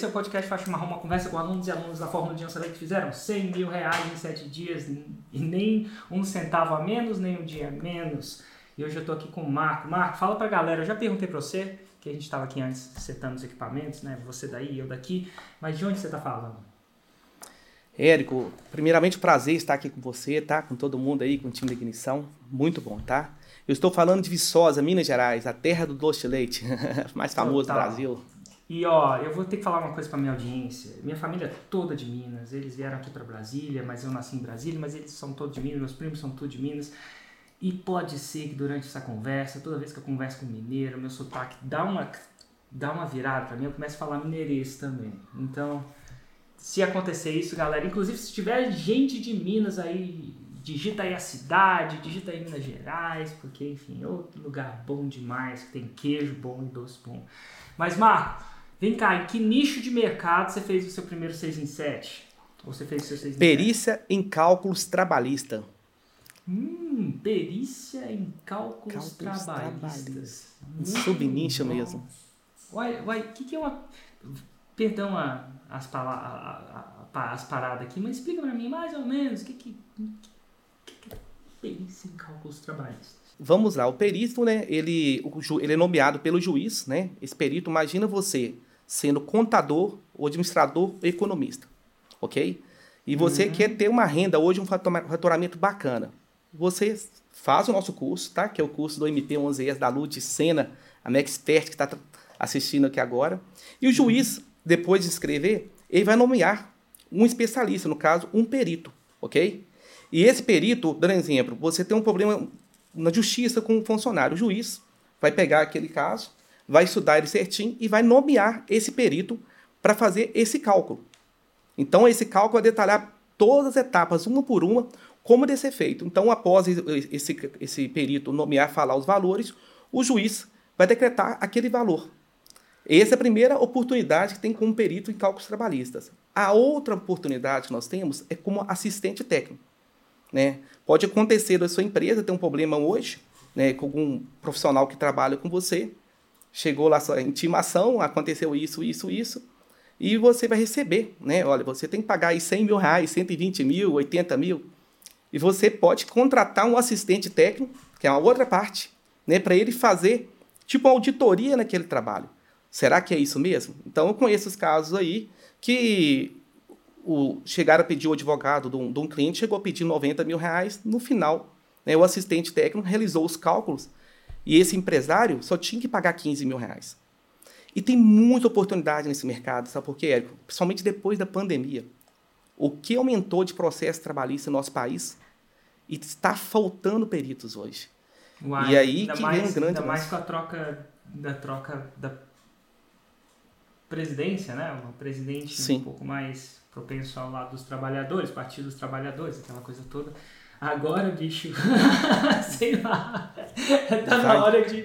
Esse é o podcast Faixa Marrom, uma conversa com alunos e alunos da Fórmula de Select que fizeram 100 mil reais em 7 dias e nem um centavo a menos, nem um dia a menos. E hoje eu tô aqui com o Marco. Marco, fala pra galera, eu já perguntei pra você, que a gente estava aqui antes setando os equipamentos, né? Você daí, eu daqui, mas de onde você tá falando? Érico, primeiramente prazer estar aqui com você, tá? Com todo mundo aí, com o time da Ignição. Muito bom, tá? Eu estou falando de Viçosa, Minas Gerais, a terra do doce de leite, mais famoso Total. do Brasil. E ó, eu vou ter que falar uma coisa para minha audiência. Minha família é toda de Minas. Eles vieram aqui para Brasília, mas eu nasci em Brasília, mas eles são todos de Minas, meus primos são todos de Minas. E pode ser que durante essa conversa, toda vez que eu converso com mineiro, meu sotaque dá uma dá uma virada para mim, eu começo a falar mineirês também. Então, se acontecer isso, galera, inclusive se tiver gente de Minas aí, digita aí a cidade, digita aí Minas Gerais, porque enfim, é outro lugar bom demais, que tem queijo bom e doce bom. Mas Marco, Vem cá, em que nicho de mercado você fez o seu primeiro 6 em 7? Ou você fez o seu 6 em Perícia 7? em cálculos trabalhista. Hum, perícia em cálculos, cálculos trabalhistas. Um subnicho mesmo. Uai, uai, o que, que é uma. Perdão a, as, a, a, a, as paradas aqui, mas explica para mim mais ou menos o que, que, que, que é perícia em cálculos trabalhistas. Vamos lá, o perito, né, ele, ele é nomeado pelo juiz, né? Esse perito, imagina você sendo contador, ou administrador, ou economista, ok? E você uhum. quer ter uma renda hoje, um faturamento bacana. Você faz o nosso curso, tá? Que é o curso do MP11ES da Lud Sena, a Mexpert que está assistindo aqui agora. E o juiz, depois de escrever, ele vai nomear um especialista, no caso, um perito, ok? E esse perito, dando exemplo, você tem um problema na justiça com o funcionário. O juiz vai pegar aquele caso, vai estudar ele certinho e vai nomear esse perito para fazer esse cálculo. Então, esse cálculo vai detalhar todas as etapas, uma por uma, como deve ser feito. Então, após esse, esse perito nomear, falar os valores, o juiz vai decretar aquele valor. Essa é a primeira oportunidade que tem como perito em cálculos trabalhistas. A outra oportunidade que nós temos é como assistente técnico. Né? Pode acontecer da sua empresa ter um problema hoje, né, com algum profissional que trabalha com você, chegou lá sua intimação, aconteceu isso, isso, isso, e você vai receber, né? Olha, você tem que pagar aí 100 mil reais, 120 mil, 80 mil, e você pode contratar um assistente técnico, que é uma outra parte, né, para ele fazer tipo uma auditoria naquele trabalho. Será que é isso mesmo? Então eu conheço os casos aí que o, chegaram a pedir o advogado de um, de um, cliente, chegou a pedir 90 mil reais, no final, né, o assistente técnico realizou os cálculos e esse empresário só tinha que pagar 15 mil reais. E tem muita oportunidade nesse mercado, sabe por quê, Érico? Principalmente depois da pandemia. O que aumentou de processo trabalhista no nosso país e está faltando peritos hoje. Uai, e aí que mais, vem um grande... Ainda mais com a troca da troca da presidência, né? Uma presidente Sim. um pouco mais propenso ao lado dos trabalhadores, Partido dos Trabalhadores, aquela coisa toda. Agora, bicho, sei lá, tá na hora de.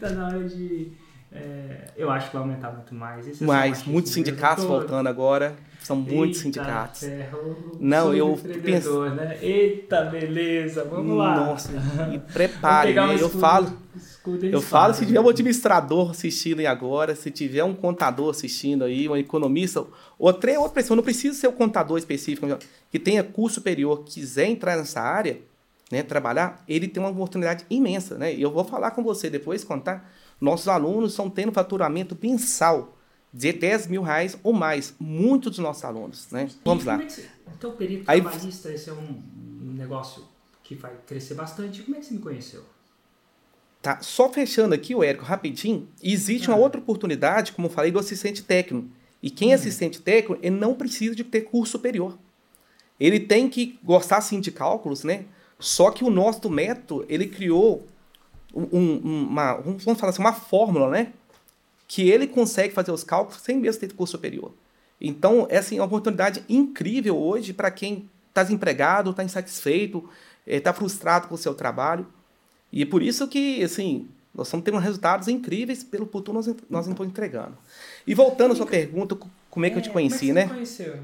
Tá na hora de. É, eu acho que vai aumentar muito mais. Esse é mais, muitos sindicatos voltando agora. São muitos Eita sindicatos. Ferro, Não, eu penso. Né? Eita, beleza, vamos lá. Nossa, e prepare, né? eu falo. Eu falo, se tiver um administrador assistindo aí agora, se tiver um contador assistindo aí, um economista, outra, outra pessoa, não precisa ser um contador específico, que tenha curso superior, quiser entrar nessa área, né, trabalhar, ele tem uma oportunidade imensa, né? E eu vou falar com você depois, contar. Nossos alunos estão tendo faturamento mensal de 10 mil reais ou mais. Muitos dos nossos alunos, né? Vamos lá. É você, então, o período Aí, trabalhista, esse é um negócio que vai crescer bastante. Como é que você me conheceu? Tá, só fechando aqui, o Érico, rapidinho, existe ah. uma outra oportunidade, como eu falei, do assistente técnico. E quem é uhum. assistente técnico, ele não precisa de ter curso superior. Ele tem que gostar, sim, de cálculos, né? Só que o nosso método, ele criou um, uma, vamos falar assim, uma fórmula, né? Que ele consegue fazer os cálculos sem mesmo ter curso superior. Então, essa assim, é uma oportunidade incrível hoje para quem está desempregado, está insatisfeito, está eh, frustrado com o seu trabalho. E é por isso que, assim, nós estamos tendo resultados incríveis pelo futuro nós, nós estamos entregando. E voltando à sua pergunta, como é que é, eu te é, conheci, como é que você né? Conheceu?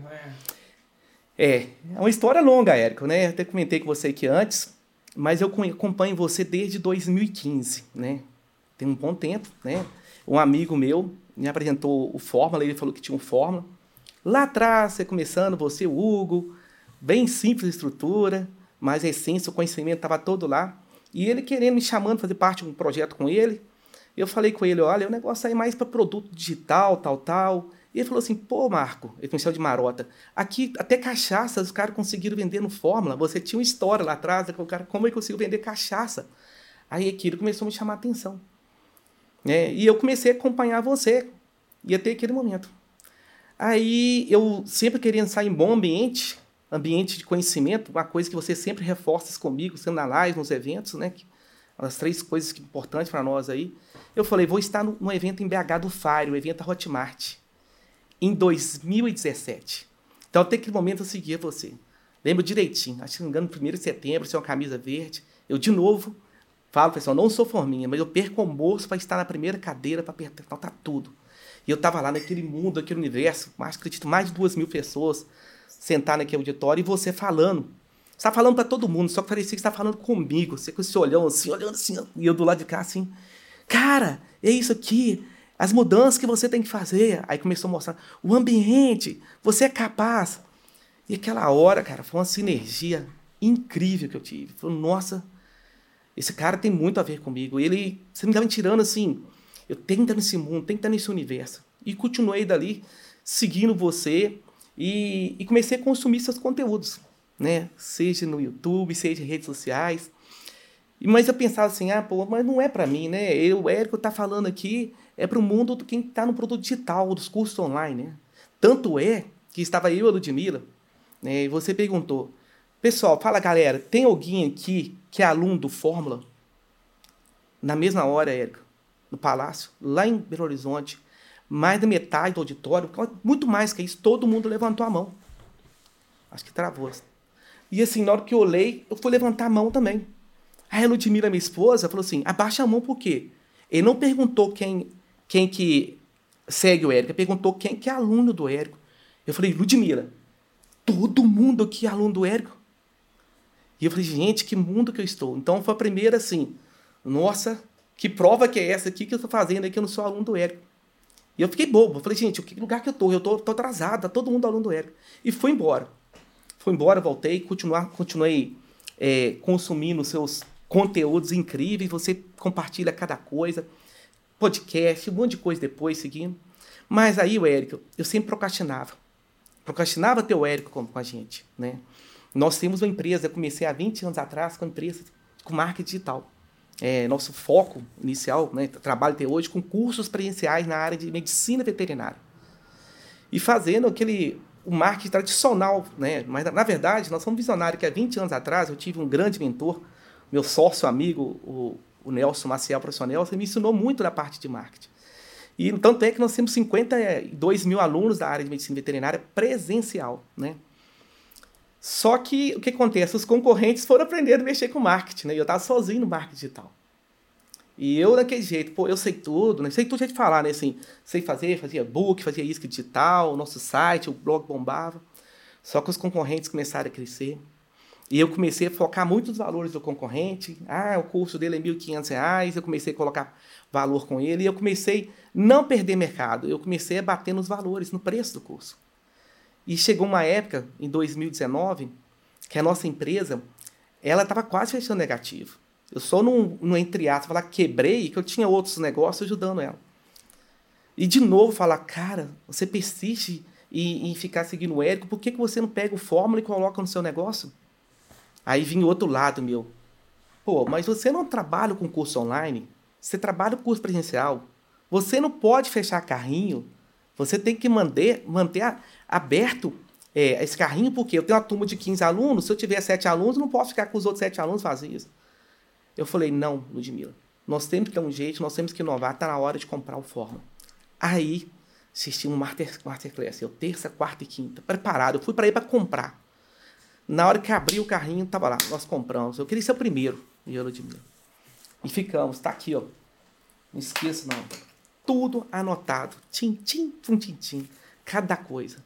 É. é, é uma história longa, Érico, né? Eu até comentei com você aqui antes, mas eu acompanho você desde 2015, né? Tem um bom tempo, né? Um amigo meu, me apresentou o Fórmula, ele falou que tinha um Fórmula. Lá atrás, você começando, você, o Hugo, bem simples a estrutura, mas a essência, o conhecimento estava todo lá. E ele querendo me chamando fazer parte de um projeto com ele. Eu falei com ele, olha, o negócio aí mais para produto digital, tal, tal. E ele falou assim, pô, Marco, ele conheceu de marota, aqui até cachaça os caras conseguiram vender no Fórmula. Você tinha uma história lá atrás, o cara, como ele conseguiu vender cachaça? Aí aquilo começou a me chamar a atenção. É, e eu comecei a acompanhar você. E até aquele momento. Aí eu sempre querendo sair em bom ambiente, ambiente de conhecimento, uma coisa que você sempre reforça comigo, sendo na live, nos eventos, né? As três coisas que importantes para nós aí. Eu falei, vou estar no, no evento em BH do Fire, o evento da Hotmart, em 2017. Então, até aquele momento eu seguia você. Lembro direitinho, acho que não engano, 1 de setembro, você uma camisa verde. Eu, de novo, falo, pessoal, não sou forminha, mas eu perco o almoço para estar na primeira cadeira, para apertar tá tudo. E eu estava lá naquele mundo, naquele universo, mais, acredito, mais de duas mil pessoas sentar naquele auditório e você falando. Você está falando para todo mundo, só que parecia que você está falando comigo. Você com esse olhão assim, olhando assim, e eu do lado de cá assim. Cara, é isso aqui. As mudanças que você tem que fazer. Aí começou a mostrar o ambiente. Você é capaz. E aquela hora, cara, foi uma sinergia incrível que eu tive. Falei, nossa, esse cara tem muito a ver comigo. Ele, você me estava tirando assim. Eu tenho que estar nesse mundo, tenho que estar nesse universo. E continuei dali, seguindo você. E, e comecei a consumir seus conteúdos né? Seja no YouTube, seja em redes sociais. Mas eu pensava assim, ah, pô, mas não é para mim, né? Eu, o Érico tá falando aqui é para o mundo de quem está no produto digital, dos cursos online, né? Tanto é que estava eu e a Ludmilla, né? E você perguntou, pessoal, fala galera, tem alguém aqui que é aluno do Fórmula? Na mesma hora, Érico, no Palácio, lá em Belo Horizonte, mais da metade do auditório, muito mais que isso, todo mundo levantou a mão. Acho que travou. E assim, na hora que eu olhei, eu fui levantar a mão também. Aí a Ludmilla, minha esposa, falou assim: abaixa a mão por quê? Ele não perguntou quem, quem que segue o Érico, perguntou quem que é aluno do Érico. Eu falei, Ludmilla, todo mundo aqui é aluno do Érico? E eu falei, gente, que mundo que eu estou. Então foi a primeira assim, nossa, que prova que é essa aqui que eu estou fazendo aqui, eu não sou aluno do Érico. E eu fiquei bobo. Eu falei, gente, que lugar que eu tô? Eu tô atrasado, tá todo mundo aluno do Érico. E fui embora. Fui embora, voltei, continuar, continuei é, consumindo seus conteúdos incríveis. Você compartilha cada coisa, podcast, um monte de coisa depois seguindo. Mas aí, o Érico, eu sempre procrastinava. Procrastinava ter o Érico com, com a gente, né? Nós temos uma empresa, eu comecei há 20 anos atrás com empresa com marketing digital. É, nosso foco inicial, né, trabalho até hoje com cursos presenciais na área de medicina veterinária. E fazendo aquele o marketing tradicional, né? Mas na verdade, nós somos visionários que há 20 anos atrás eu tive um grande mentor, meu sócio amigo, o, o Nelson Maciel, professor Nelson, me ensinou muito da parte de marketing. E tanto é que nós temos 52 mil alunos da área de medicina veterinária presencial, né? Só que o que acontece? Os concorrentes foram aprendendo a mexer com marketing, né? E eu estava sozinho no marketing digital. E eu daquele jeito, pô, eu sei tudo, né? Sei tudo de falar, né? Assim, sei fazer, fazia book, fazia isca digital, nosso site, o blog bombava. Só que os concorrentes começaram a crescer. E eu comecei a focar muito nos valores do concorrente. Ah, o curso dele é R$ 1.500, eu comecei a colocar valor com ele. E eu comecei não perder mercado, eu comecei a bater nos valores, no preço do curso. E chegou uma época, em 2019, que a nossa empresa, ela estava quase fechando negativo. Eu só não, não entre aspas, falar quebrei, que eu tinha outros negócios ajudando ela. E de novo falar, cara, você persiste em, em ficar seguindo o Érico, por que, que você não pega o fórmula e coloca no seu negócio? Aí vinha o outro lado meu. Pô, mas você não trabalha com curso online, você trabalha com curso presencial. Você não pode fechar carrinho. Você tem que manter, manter aberto é, esse carrinho, porque eu tenho uma turma de 15 alunos, se eu tiver 7 alunos, eu não posso ficar com os outros 7 alunos vazios. Eu falei, não, Ludmilla, nós temos que dar um jeito, nós temos que inovar, está na hora de comprar o Fórmula. Aí, assisti um master, Masterclass, eu terça, quarta e quinta, preparado, eu fui para ir para comprar. Na hora que abri o carrinho, tava lá, nós compramos. Eu queria ser o primeiro, e eu, Ludmilla. E ficamos, tá aqui, ó. Não esqueça, não. Tudo anotado. Tim, tim, tim. Cada coisa.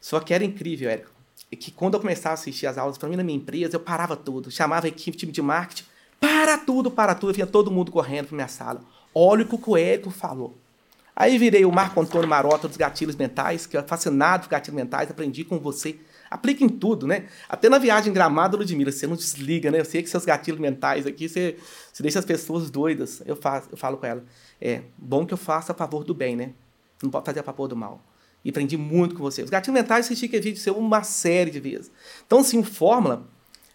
Só que era incrível, Érico. É que quando eu começava a assistir as aulas para mim na minha empresa, eu parava tudo. Chamava a equipe, time de marketing. Para tudo, para tudo. Vinha todo mundo correndo para minha sala. Olha o que o Érico falou. Aí virei o Marco Antônio Marota dos gatilhos mentais, que é fascinado por gatilhos mentais, aprendi com você. Aplica em tudo, né? Até na viagem gramada, Ludmilla, você não desliga, né? Eu sei que seus gatilhos mentais aqui, você, você deixa as pessoas doidas. Eu, faço, eu falo com ela, é bom que eu faça a favor do bem, né? Não pode fazer a favor do mal. E aprendi muito com você. Os gatilhos mentais, assisti que vídeo seu uma série de vezes. Então, assim, o Fórmula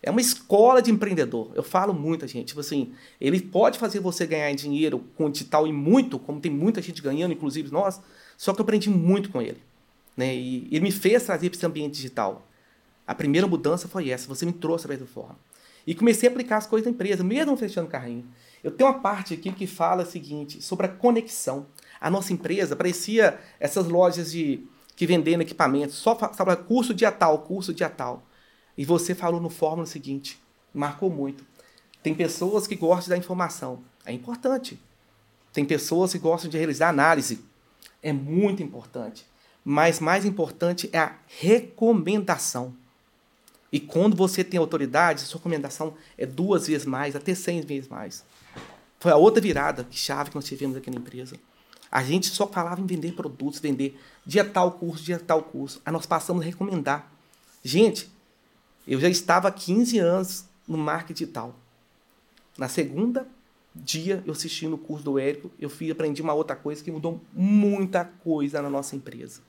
é uma escola de empreendedor. Eu falo muito, gente. Tipo assim, ele pode fazer você ganhar dinheiro com digital e muito, como tem muita gente ganhando, inclusive nós. Só que eu aprendi muito com ele. Né? E ele me fez trazer para esse ambiente digital. A primeira mudança foi essa. Você me trouxe através do fórum. E comecei a aplicar as coisas da empresa, mesmo fechando carrinho. Eu tenho uma parte aqui que fala o seguinte, sobre a conexão. A nossa empresa parecia essas lojas de que vendendo equipamentos, só falava curso dia tal, curso dia tal. E você falou no fórmula o seguinte, marcou muito. Tem pessoas que gostam da informação, é importante. Tem pessoas que gostam de realizar análise, é muito importante. Mas mais importante é a recomendação. E quando você tem autoridade, sua recomendação é duas vezes mais, até cem vezes mais. Foi a outra virada, chave que nós tivemos aqui na empresa. A gente só falava em vender produtos, vender dia tal curso, dia tal curso. Aí nós passamos a recomendar. Gente, eu já estava há 15 anos no marketing digital. Na segunda dia eu assisti no curso do Érico, eu fui aprendi uma outra coisa que mudou muita coisa na nossa empresa.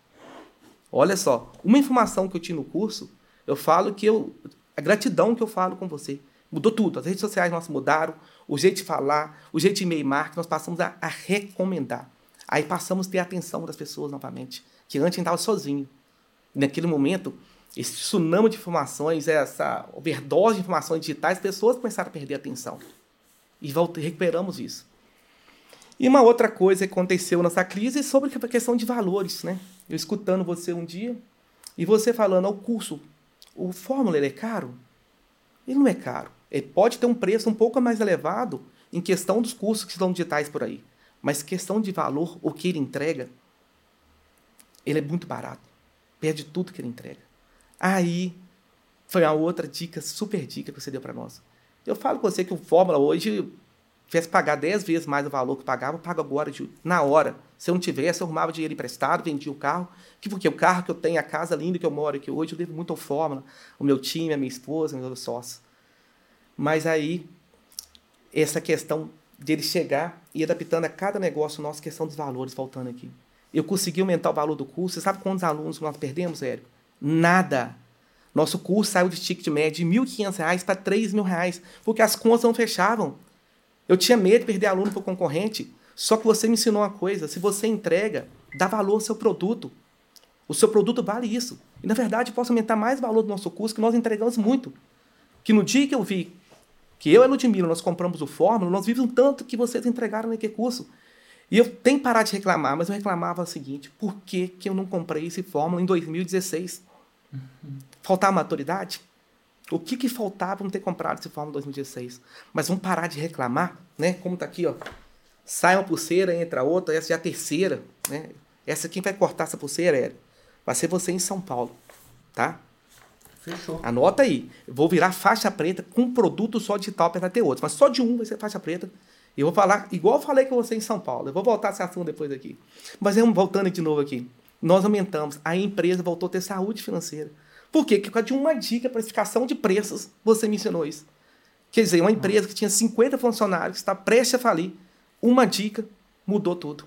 Olha só, uma informação que eu tinha no curso, eu falo que eu a gratidão que eu falo com você. Mudou tudo. As redes sociais nossas mudaram, o jeito de falar, o jeito de e-mail marketing, nós passamos a, a recomendar. Aí passamos a ter a atenção das pessoas novamente, que antes estava sozinho. Naquele momento, esse tsunami de informações, essa overdose de informações digitais, as pessoas começaram a perder a atenção. E recuperamos isso. E uma outra coisa que aconteceu nessa crise é sobre a questão de valores, né? Eu escutando você um dia e você falando, o curso, o fórmula ele é caro? Ele não é caro. Ele pode ter um preço um pouco mais elevado em questão dos cursos que estão digitais por aí. Mas questão de valor, o que ele entrega, ele é muito barato. Perde tudo que ele entrega. Aí foi a outra dica, super dica que você deu para nós. Eu falo com você que o Fórmula hoje tivesse pagar 10 vezes mais o valor que pagava, eu pago agora de, na hora. Se eu não tivesse, eu arrumava dinheiro emprestado, vendia o carro. Que porque o carro que eu tenho, a casa linda que eu moro aqui hoje, eu devo muito ao Fórmula, o meu time, a minha esposa, meus sócios. Mas aí, essa questão dele chegar e adaptando a cada negócio nosso, questão dos valores, voltando aqui. Eu consegui aumentar o valor do curso. Você sabe quantos alunos nós perdemos, Érico? Nada. Nosso curso saiu de ticket médio de R$ 1.500 para R$ 3.000, porque as contas não fechavam. Eu tinha medo de perder aluno para o concorrente, só que você me ensinou uma coisa: se você entrega, dá valor ao seu produto. O seu produto vale isso. E na verdade, posso aumentar mais o valor do nosso curso, que nós entregamos muito. Que no dia que eu vi que eu e a Ludmilla, nós compramos o Fórmula, nós vimos um tanto que vocês entregaram naquele curso. E eu tenho que parar de reclamar, mas eu reclamava o seguinte: por que, que eu não comprei esse Fórmula em 2016? Uhum. Faltava maturidade? O que, que faltava para não ter comprado esse Fórmula em 2016? Mas vamos parar de reclamar, né? Como está aqui, ó. Sai uma pulseira, entra outra, essa é a terceira, né? Essa quem vai cortar essa pulseira, é, vai ser você em São Paulo, tá? Fechou. Anota aí. Eu vou virar faixa preta com produto só digital, de ter outros. Mas só de um vai ser faixa preta. Eu vou falar, igual eu falei com você em São Paulo. Eu vou voltar esse assunto depois aqui. Mas vamos voltando de novo aqui. Nós aumentamos. A empresa voltou a ter saúde financeira. Por quê? Porque de uma dica, precificação de preços, você mencionou isso. Quer dizer, uma empresa que tinha 50 funcionários, está prestes a falir, uma dica mudou tudo.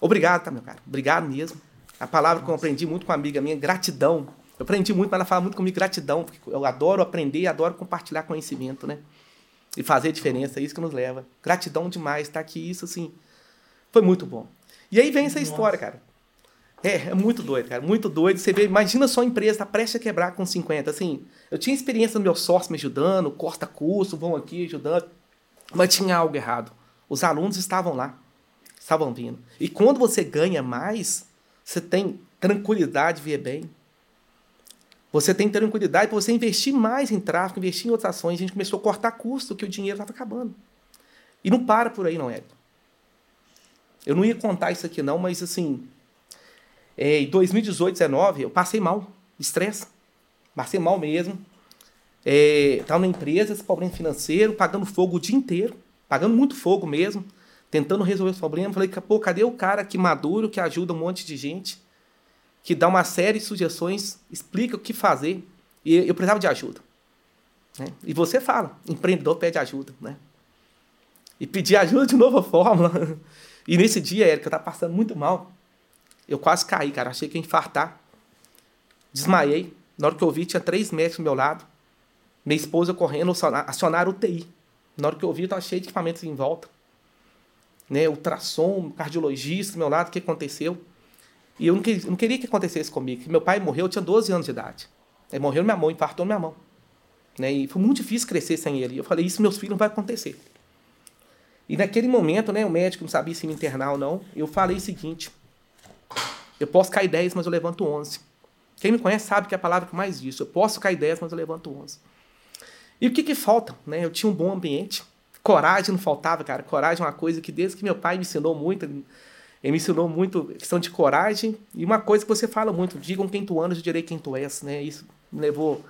Obrigado, tá, meu cara? Obrigado mesmo. A palavra que eu aprendi muito com uma amiga minha, gratidão. Eu aprendi muito, mas ela fala muito comigo gratidão, porque eu adoro aprender, adoro compartilhar conhecimento, né? E fazer diferença, é isso que nos leva. Gratidão demais, tá aqui, isso assim, foi muito bom. E aí vem essa Nossa. história, cara. É, é muito doido, cara, muito doido. Você vê, imagina só a empresa tá prestes a quebrar com 50, assim. Eu tinha experiência do meu sócio me ajudando, corta curso, vão aqui ajudando, mas tinha algo errado. Os alunos estavam lá, estavam vindo. E quando você ganha mais, você tem tranquilidade de ver bem, você tem cuidado para você investir mais em tráfego, investir em outras ações. A gente começou a cortar custo, que o dinheiro estava acabando. E não para por aí, não, é? Eu não ia contar isso aqui, não, mas assim. É, em 2018, 2019, eu passei mal, estresse. Passei mal mesmo. É, na empresa, esse problema financeiro, pagando fogo o dia inteiro, pagando muito fogo mesmo. tentando resolver os problemas. Falei, pô, cadê o cara que maduro, que ajuda um monte de gente, que dá uma série de sugestões, explica o que fazer. E eu precisava de ajuda. Né? E você fala, empreendedor pede ajuda, né? E pedir ajuda de novo a fórmula. E nesse dia, Érica, eu estava passando muito mal. Eu quase caí, cara. Achei que ia infartar. Desmaiei. Na hora que eu vi, tinha três médicos do meu lado. Minha esposa correndo, acionaram o TI. Na hora que eu vi, eu estava cheio de equipamentos em volta. Né, ultrassom, cardiologista do meu lado, o que aconteceu? E eu não, que, não queria que acontecesse comigo. Meu pai morreu, eu tinha 12 anos de idade. Ele morreu na minha mão, infartou na minha mão. Né, e foi muito difícil crescer sem ele. Eu falei, isso meus filhos não vai acontecer. E naquele momento, né, o médico não sabia se me internar ou não. Eu falei o seguinte: eu posso cair 10, mas eu levanto 11. Quem me conhece sabe que é a palavra que mais diz. Eu posso cair 10, mas eu levanto 11. E o que, que falta? Né? Eu tinha um bom ambiente. Coragem não faltava, cara. Coragem é uma coisa que desde que meu pai me ensinou muito, ele me ensinou muito questão de coragem. E uma coisa que você fala muito, digam quem tu andas, eu direi quem tu és. Né? Isso me levou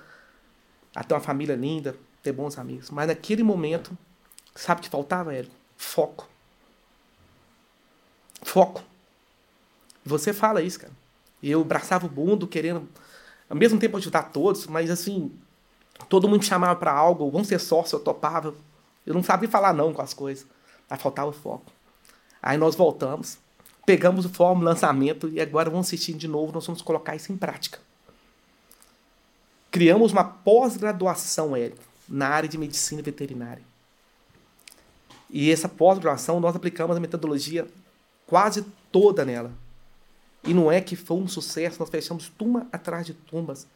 a ter uma família linda, ter bons amigos. Mas naquele momento, sabe o que faltava, Érico? Foco. Foco. Você fala isso, cara. Eu abraçava o mundo querendo, ao mesmo tempo, ajudar todos, mas assim, todo mundo chamava para algo, vamos ser sócio, eu topava. Eu não sabia falar não com as coisas, mas faltava foco. Aí nós voltamos, pegamos o fórmula lançamento e agora vamos assistir de novo, nós vamos colocar isso em prática. Criamos uma pós-graduação, Érico, na área de medicina veterinária. E essa pós-graduação nós aplicamos a metodologia quase toda nela. E não é que foi um sucesso, nós fechamos turma atrás de tumbas,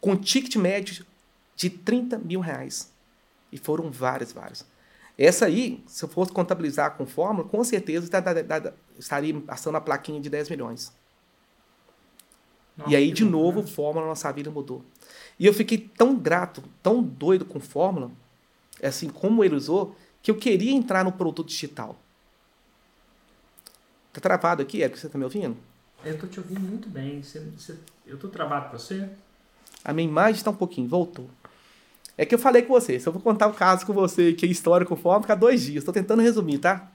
com ticket médio de 30 mil reais. E foram várias, várias. Essa aí, se eu fosse contabilizar com fórmula, com certeza estaria passando a plaquinha de 10 milhões. Nossa, e aí, de novo, fórmula, nossa vida mudou. E eu fiquei tão grato, tão doido com fórmula, assim como ele usou, que eu queria entrar no produto digital. Tá travado aqui, é que você tá me ouvindo? Eu tô te ouvindo muito bem. Você, você, eu tô travado para você? A minha imagem está um pouquinho, voltou. É que eu falei com você, se eu vou contar o caso com você, que é história com forma, ficar dois dias. Estou tentando resumir, tá?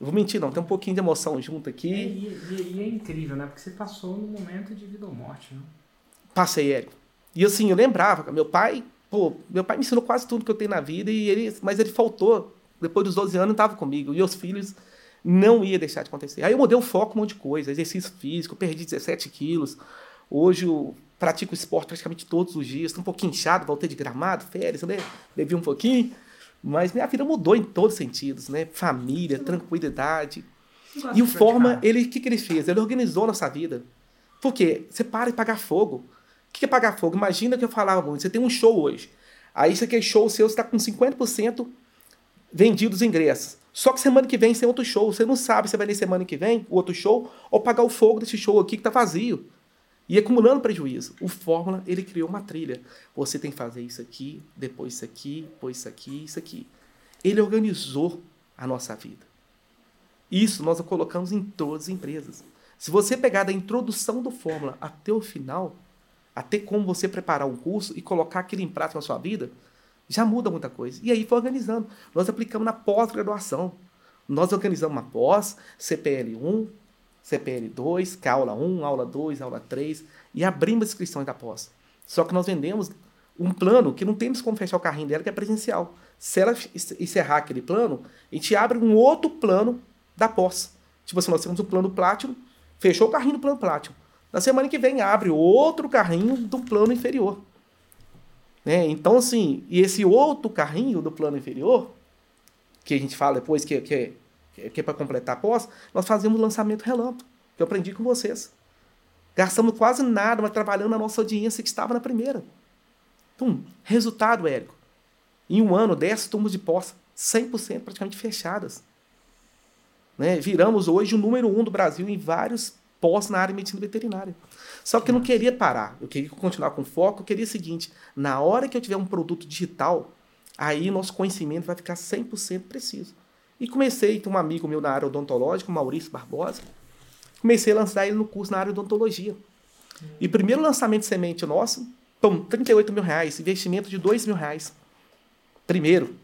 Eu vou mentir, não. Tem um pouquinho de emoção junto aqui. É, e, e, e, é incrível, né? Porque você passou num momento de vida ou morte, né? Passei, Érico. E assim, eu lembrava, meu pai, pô, meu pai me ensinou quase tudo que eu tenho na vida, e ele, mas ele faltou depois dos 12 anos, estava comigo. E os filhos não ia deixar de acontecer. Aí eu mudei o foco um monte de coisa. Exercício físico, perdi 17 quilos. Hoje eu pratico esporte praticamente todos os dias. Estou um pouquinho inchado, voltei de gramado, férias, né? Bebi um pouquinho. Mas minha vida mudou em todos os sentidos, né? Família, tranquilidade. E o Forma, ele, o que, que ele fez? Ele organizou nossa vida. Por quê? Você para de pagar fogo. O que é pagar fogo? Imagina que eu falava muito. Você tem um show hoje. Aí você quer show seu, você está com 50% vendidos ingressos. Só que semana que vem tem outro show. Você não sabe se vai na semana que vem o outro show ou pagar o fogo desse show aqui que está vazio. E acumulando prejuízo. O Fórmula, ele criou uma trilha. Você tem que fazer isso aqui, depois isso aqui, depois isso aqui, isso aqui. Ele organizou a nossa vida. Isso nós colocamos em todas as empresas. Se você pegar da introdução do Fórmula até o final, até como você preparar um curso e colocar aquilo em prática na sua vida, já muda muita coisa. E aí foi organizando. Nós aplicamos na pós-graduação. Nós organizamos uma pós, CPL 1, CPL 2, que é aula 1, aula 2, aula 3, e abrimos inscrições da pós. Só que nós vendemos um plano que não temos como fechar o carrinho dela, que é presencial. Se ela encerrar aquele plano, a gente abre um outro plano da pós. Tipo assim, nós temos um plano Platinum, fechou o carrinho do plano Platinum. Na semana que vem abre outro carrinho do plano inferior. Né? Então, assim, e esse outro carrinho do plano inferior, que a gente fala depois que, que, que é para completar a pós, nós fazemos lançamento relâmpago, que eu aprendi com vocês. Gastamos quase nada, mas trabalhando na nossa audiência que estava na primeira. Pum, resultado, Érico. Em um ano, 10 turmas de pós, 100% praticamente fechadas. Né? Viramos hoje o número um do Brasil em vários pós na área de medicina veterinária. Só que eu não queria parar, eu queria continuar com foco, eu queria o seguinte, na hora que eu tiver um produto digital, aí nosso conhecimento vai ficar 100% preciso. E comecei, tem um amigo meu na área odontológica, Maurício Barbosa, comecei a lançar ele no curso na área odontologia. E primeiro lançamento de semente nosso, pum, 38 mil reais, investimento de 2 mil reais. Primeiro.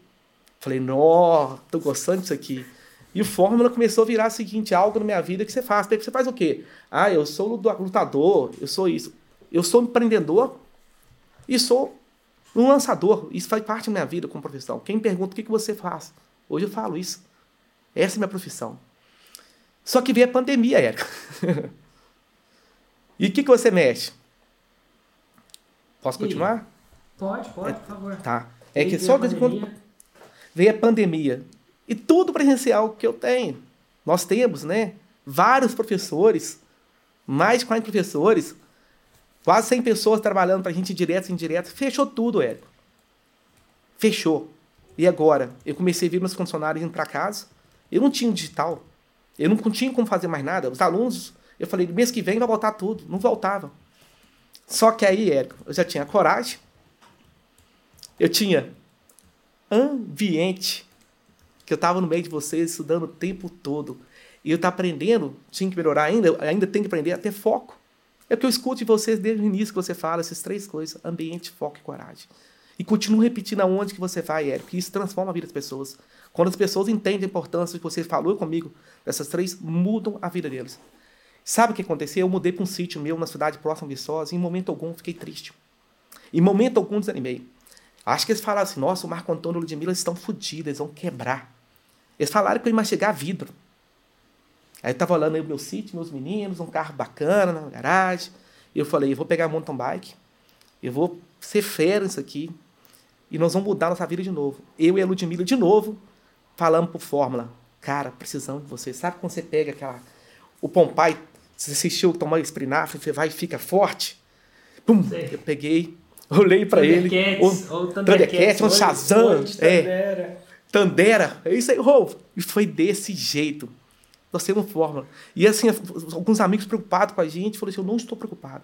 Falei, nó, tô gostando disso aqui. E o Fórmula começou a virar o seguinte, algo na minha vida que você faz. Você faz o quê? Ah, eu sou lutador, eu sou isso. Eu sou empreendedor e sou um lançador. Isso faz parte da minha vida como profissão. Quem pergunta o que você faz? Hoje eu falo isso. Essa é a minha profissão. Só que veio a pandemia, Érica. e o que, que você mexe? Posso continuar? Pode, pode, por favor. Tá. É que só de quando veio a pandemia e tudo presencial que eu tenho. Nós temos, né? Vários professores, mais de 40 professores, quase 100 pessoas trabalhando para a gente direto e indireto. Fechou tudo, Érico. Fechou. E agora? Eu comecei a vir meus funcionários indo para casa. Eu não tinha digital. Eu não tinha como fazer mais nada. Os alunos, eu falei, mês que vem vai voltar tudo. Não voltava. Só que aí, Érico, eu já tinha coragem. Eu tinha ambiente. Que eu estava no meio de vocês estudando o tempo todo. E eu estava aprendendo, tinha que melhorar ainda, ainda tem que aprender a ter foco. É o que eu escuto de vocês desde o início que você fala essas três coisas: ambiente, foco e coragem. E continuo repetindo aonde que você vai, Érico, que isso transforma a vida das pessoas. Quando as pessoas entendem a importância que você falou comigo, dessas três, mudam a vida deles. Sabe o que aconteceu? Eu mudei para um sítio meu na cidade próxima de Viçosa e em momento algum fiquei triste. Em momento algum desanimei. Acho que eles falaram assim, nossa, o Marco Antônio e o Ludmilla estão fodidos, eles vão quebrar. Eles falaram que eu ia mastigar vidro. Aí eu tava olhando aí o meu sítio, meus meninos, um carro bacana na garagem. E eu falei, eu vou pegar a mountain bike, eu vou ser fera nisso aqui, e nós vamos mudar nossa vida de novo. Eu e a Ludmilla de novo, falamos por Fórmula. Cara, precisamos de você. Sabe quando você pega aquela... O Pompai você assistiu tomar esprinafre, você vai e fica forte. Pum, eu peguei, olhei para ele. O Thundercats, um Shazam. É, Tandera. É isso aí, Rolf. E foi desse jeito. Nós temos fórmula. E assim, alguns amigos preocupados com a gente, falaram assim, eu não estou preocupado.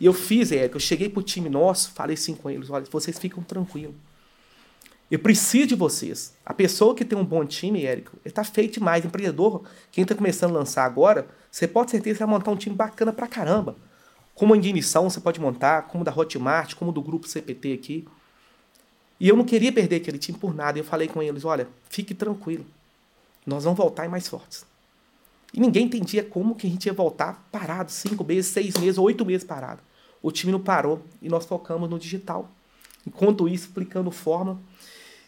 E eu fiz, Érico, eu cheguei pro time nosso, falei assim com eles, olha, vocês ficam tranquilos. Eu preciso de vocês. A pessoa que tem um bom time, Érico, ele tá feito demais. Empreendedor, quem está começando a lançar agora, você pode certeza vai montar um time bacana pra caramba. Como a Ignição você pode montar, como da Hotmart, como do grupo CPT aqui. E eu não queria perder aquele time por nada. Eu falei com eles, olha, fique tranquilo. Nós vamos voltar mais fortes. E ninguém entendia como que a gente ia voltar parado, cinco meses, seis meses, oito meses parado. O time não parou e nós focamos no digital. Enquanto isso, explicando forma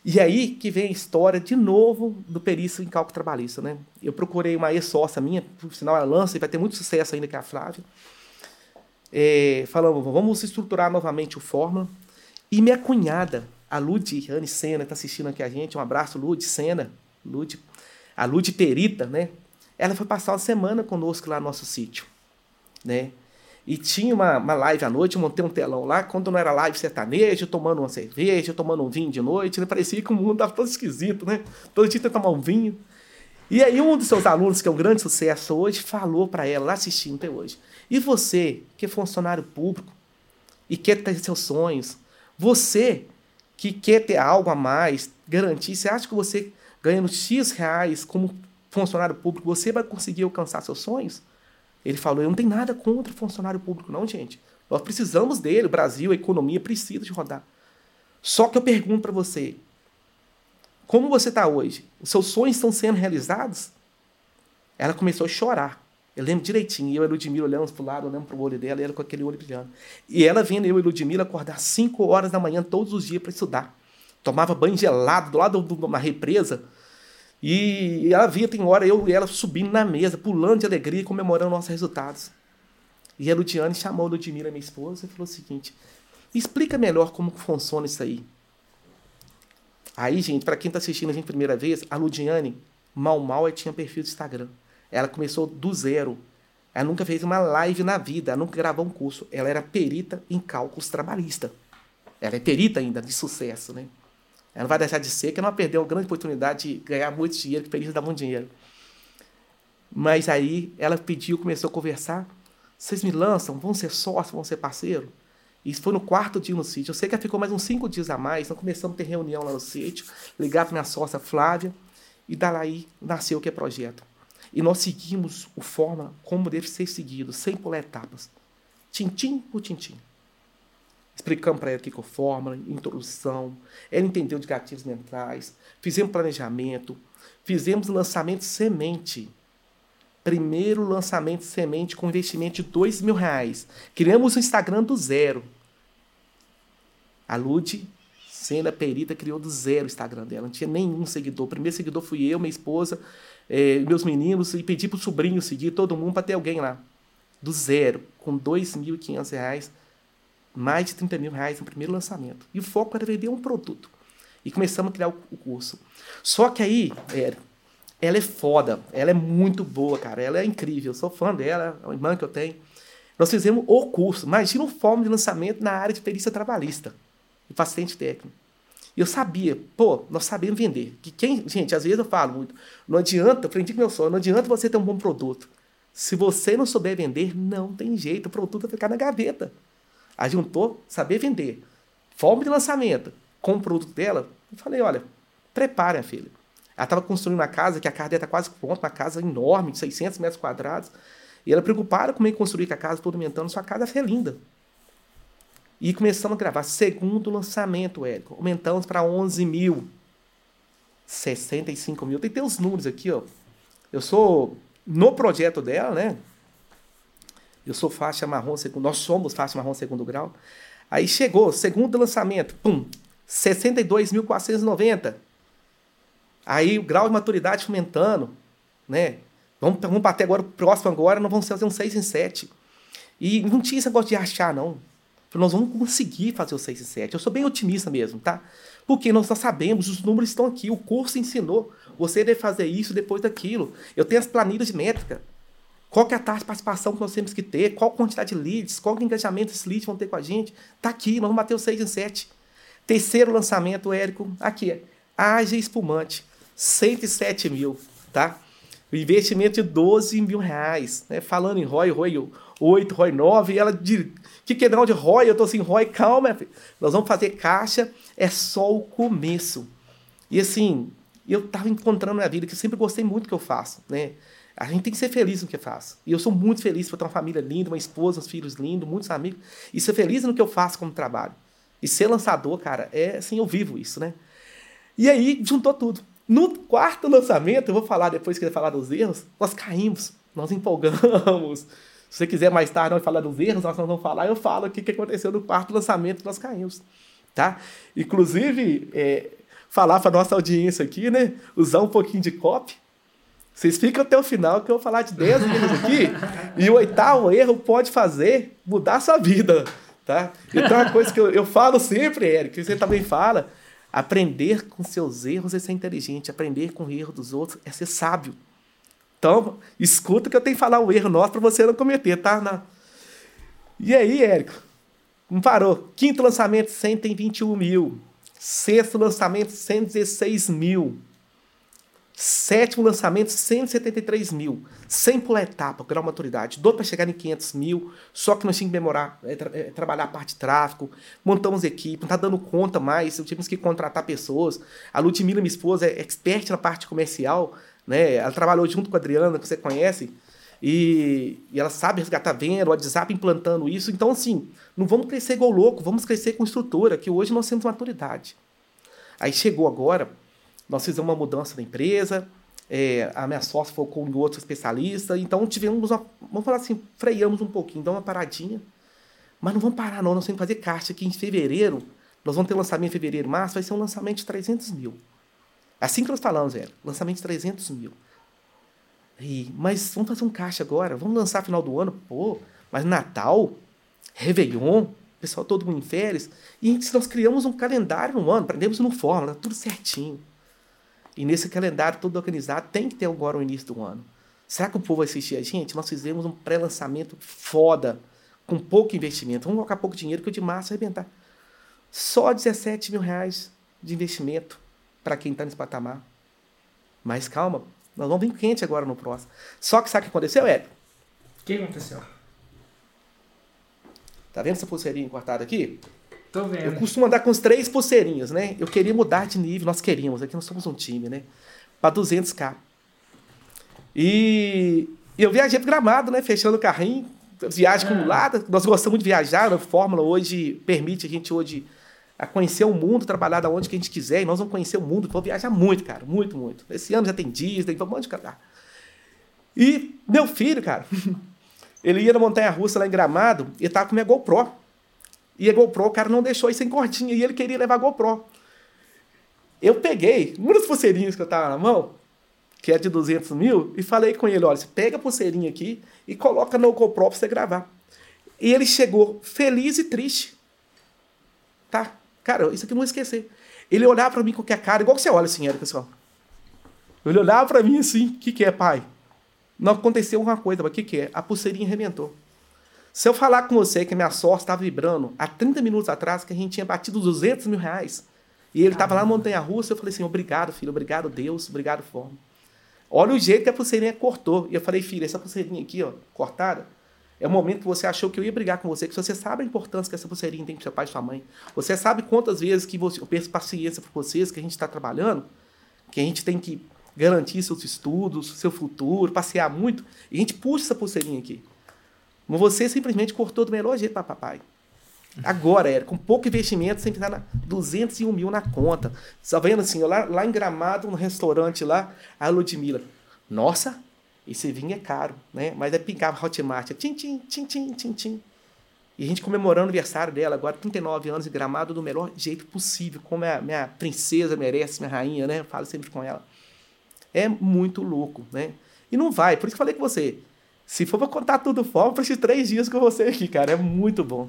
e aí que vem a história de novo do perício em cálculo trabalhista, né? Eu procurei uma ex-sócia minha, por sinal ela lança e vai ter muito sucesso ainda que é a Flávia. É, falando, vamos estruturar novamente o Fórmula. E minha cunhada, a Lud Anne Sena, está assistindo aqui a gente. Um abraço, Lud Sena. Lud, a Lud Perita, né? Ela foi passar uma semana conosco lá no nosso sítio, né? E tinha uma, uma live à noite, eu montei um telão lá, quando não era live sertanejo, tomando uma cerveja, tomando um vinho de noite, né? parecia que o mundo estava todo esquisito, né? Todo dia tomar um vinho. E aí um dos seus alunos, que é um grande sucesso hoje, falou para ela, lá assistindo até hoje, e você, que é funcionário público, e quer ter seus sonhos, você que quer ter algo a mais, garantir, você acha que você ganhando X reais como funcionário público, você vai conseguir alcançar seus sonhos? Ele falou: eu não tenho nada contra funcionário público, não, gente. Nós precisamos dele, o Brasil, a economia precisa de rodar. Só que eu pergunto para você: como você está hoje? Os seus sonhos estão sendo realizados? Ela começou a chorar. Eu lembro direitinho, eu e a Ludmilla olhamos para o lado, olhando para o olho dela, e ela com aquele olho brilhando. E ela vendo eu e a Ludmilla acordar 5 horas da manhã todos os dias para estudar. Tomava banho gelado do lado de uma represa, e ela via, tem hora, eu e ela subindo na mesa, pulando de alegria, comemorando nossos resultados. E a Ludiane chamou a Ludmilla, minha esposa, e falou o seguinte: explica melhor como funciona isso aí. Aí, gente, para quem está assistindo a gente primeira vez, a Ludiane, mal mal, tinha perfil de Instagram. Ela começou do zero. Ela nunca fez uma live na vida, ela nunca gravou um curso. Ela era perita em cálculos trabalhista. Ela é perita ainda, de sucesso, né? Ela não vai deixar de ser, que ela não perdeu a grande oportunidade de ganhar muito dinheiro, que feliz dá muito dinheiro. Mas aí ela pediu, começou a conversar. Vocês me lançam? Vão ser sócios? Vão ser parceiro? Isso foi no quarto dia no sítio. Eu sei que ela ficou mais uns cinco dias a mais. Então começamos a ter reunião lá no sítio, ligar para minha sócia Flávia, e daí nasceu o que é projeto. E nós seguimos o forma como deve ser seguido, sem pular etapas. Tintim por tintim. explicamos para ela o que é fórmula, introdução, ela entendeu de gatilhos mentais, fizemos planejamento, fizemos lançamento semente. Primeiro lançamento semente com investimento de dois mil reais. Criamos o Instagram do zero. A Lud, sendo a perita, criou do zero o Instagram dela. Não tinha nenhum seguidor. O primeiro seguidor fui eu, minha esposa, eh, meus meninos, e pedi para o sobrinho seguir todo mundo para ter alguém lá. Do zero, com quinhentos reais mais de 30 mil reais no primeiro lançamento. E o foco era vender um produto. E começamos a criar o curso. Só que aí, Érico, ela é foda. Ela é muito boa, cara. Ela é incrível. Eu sou fã dela, é uma irmã que eu tenho. Nós fizemos o curso. Imagina o forma de lançamento na área de perícia trabalhista. E paciente técnico. E eu sabia, pô, nós sabemos vender. Que quem, gente, às vezes eu falo muito, não adianta, aprendi com meu sonho, não adianta você ter um bom produto. Se você não souber vender, não tem jeito, o produto vai ficar na gaveta. Ajuntou saber vender, forma de lançamento com o produto dela. Eu falei, olha, prepare, filha. Ela estava construindo uma casa, que a casa dela está quase pronta, uma casa enorme, de 600 metros quadrados. E ela preocupada com como construir com a casa, todo aumentando, sua casa é linda. E começamos a gravar. Segundo lançamento, Érico. Aumentamos para 11 mil. 65 mil. Tem que ter os números aqui, ó. Eu sou, no projeto dela, né? Eu sou faixa marrom segundo, nós somos faixa marrom segundo grau. Aí chegou, segundo lançamento, pum, 62.490. Aí o grau de maturidade aumentando, né? Vamos, vamos bater agora o próximo agora, nós vamos fazer um 6 em 7. E não tinha esse negócio de achar, não. Nós vamos conseguir fazer o 6 em 7. Eu sou bem otimista mesmo, tá? Porque nós já sabemos, os números estão aqui, o curso ensinou. Você deve fazer isso depois daquilo. Eu tenho as planilhas de métrica. Qual que é a taxa de participação que nós temos que ter? Qual quantidade de leads? Qual o engajamento esses leads vão ter com a gente? Tá aqui, nós vamos bater o 6 em 7. Terceiro lançamento, Érico, aqui, Age Espumante, 107 mil, tá? Investimento de 12 mil reais, né? Falando em ROI, ROI 8, ROI 9, e ela de que que é de ROI? Eu tô assim, ROI, calma, filho. nós vamos fazer caixa, é só o começo. E assim, eu tava encontrando na vida, que eu sempre gostei muito do que eu faço, né? A gente tem que ser feliz no que faz. E eu sou muito feliz por ter uma família linda, uma esposa, uns filhos lindos, muitos amigos. E ser feliz no que eu faço como trabalho. E ser lançador, cara, é assim, eu vivo isso, né? E aí, juntou tudo. No quarto lançamento, eu vou falar depois que eu falar dos erros, nós caímos, nós empolgamos. Se você quiser mais tarde não falar dos erros, nós vamos falar, eu falo o que aconteceu no quarto lançamento que nós caímos. Tá? Inclusive, é, falar para nossa audiência aqui, né? Usar um pouquinho de copy vocês ficam até o final que eu vou falar de 10 erros aqui. e o oitavo erro pode fazer mudar a sua vida. Tá? Então, uma coisa que eu, eu falo sempre, Eric, que você também fala, aprender com seus erros é ser inteligente, aprender com o erro dos outros é ser sábio. Então, escuta que eu tenho que falar o erro nosso para você não cometer, tá? Não. E aí, Érico? Não parou. Quinto lançamento, 121 mil. Sexto lançamento, 116 mil. Sétimo lançamento, 173 mil. Sem pular etapa, grau maturidade. Dou para chegar em 500 mil, só que nós tínhamos que demorar, é, tra é, trabalhar a parte de tráfego, montamos equipe, não tá dando conta mais, tivemos que contratar pessoas. A Ludmilla, minha esposa, é expert na parte comercial, né? Ela trabalhou junto com a Adriana, que você conhece, e, e ela sabe resgatar venda, o WhatsApp implantando isso. Então, assim, não vamos crescer igual louco, vamos crescer com estrutura, que hoje nós temos maturidade. Aí chegou agora nós fizemos uma mudança na empresa, é, a minha sócia focou em outro especialista, então tivemos uma, vamos falar assim, freamos um pouquinho, dá uma paradinha, mas não vamos parar não, nós temos que fazer caixa aqui em fevereiro, nós vamos ter lançamento em fevereiro, março, vai ser um lançamento de 300 mil. Assim que nós falamos, velho, lançamento de 300 mil. E, mas vamos fazer um caixa agora, vamos lançar final do ano, pô, mas Natal, Réveillon, pessoal todo mundo em férias, e nós criamos um calendário no ano, prendemos no fórmula, tudo certinho. E nesse calendário todo organizado tem que ter agora o início do ano. Será que o povo vai assistir a gente? Nós fizemos um pré-lançamento foda, com pouco investimento. Vamos colocar pouco dinheiro que o de março arrebentar. Só 17 mil reais de investimento para quem está nesse patamar. Mas calma, nós vamos vir quente agora no próximo. Só que sabe o que aconteceu, Ed? O que aconteceu? Tá vendo essa pulseirinha cortada aqui? Tô vendo. Eu costumo andar com os três pulseirinhas, né? Eu queria mudar de nível, nós queríamos, aqui nós somos um time, né? Para 200k. E eu viajei pro gramado, né? Fechando o carrinho, viagem acumulada. Nós gostamos de viajar, a Fórmula hoje permite a gente hoje a conhecer o mundo, trabalhar da onde que a gente quiser, e nós vamos conhecer o mundo, vamos viajar muito, cara, muito, muito. Esse ano já tem Disney, vamos um monte de. E meu filho, cara, ele ia na montanha-russa lá em Gramado e tava com minha GoPro. E a GoPro, o cara não deixou ir sem cortinha, e ele queria levar a GoPro. Eu peguei uma das pulseirinhas que eu tava na mão, que é de 200 mil, e falei com ele, olha, você pega a pulseirinha aqui e coloca no GoPro pra você gravar. E ele chegou feliz e triste. Tá? Cara, isso aqui eu não vou esquecer. Ele olhava para mim com qualquer cara, igual que você olha assim, Érica, pessoal. Ele olhava para mim assim, o que, que é, pai? Não aconteceu alguma coisa, mas o que, que é? A pulseirinha arrebentou. Se eu falar com você que a minha sorte estava vibrando há 30 minutos atrás, que a gente tinha batido 200 mil reais, e ele estava lá na montanha russa, eu falei assim, obrigado, filho, obrigado, Deus, obrigado, forma. Olha o jeito que a pulseirinha cortou. E eu falei, filho, essa pulseirinha aqui, ó, cortada, é o momento que você achou que eu ia brigar com você, que você sabe a importância que essa pulseirinha tem para seu pai e sua mãe. Você sabe quantas vezes que você, eu peço paciência para vocês, que a gente está trabalhando, que a gente tem que garantir seus estudos, seu futuro, passear muito, e a gente puxa essa pulseirinha aqui. Mas você simplesmente cortou do melhor jeito para papai. Agora, era com pouco investimento, sempre está na 201 mil na conta. Tá vendo assim, lá, lá em Gramado, no restaurante lá, a Ludmilla. Nossa, esse vinho é caro, né? Mas é pingava Hotmart, tim, tim, tim, tim, tim, tim. E a gente comemorando o aniversário dela, agora 39 anos, em gramado do melhor jeito possível, como a minha princesa merece, minha rainha, né? Eu falo sempre com ela. É muito louco, né? E não vai, por isso que eu falei com você. Se for pra contar tudo fora, eu preciso três dias com você aqui, cara. É muito bom.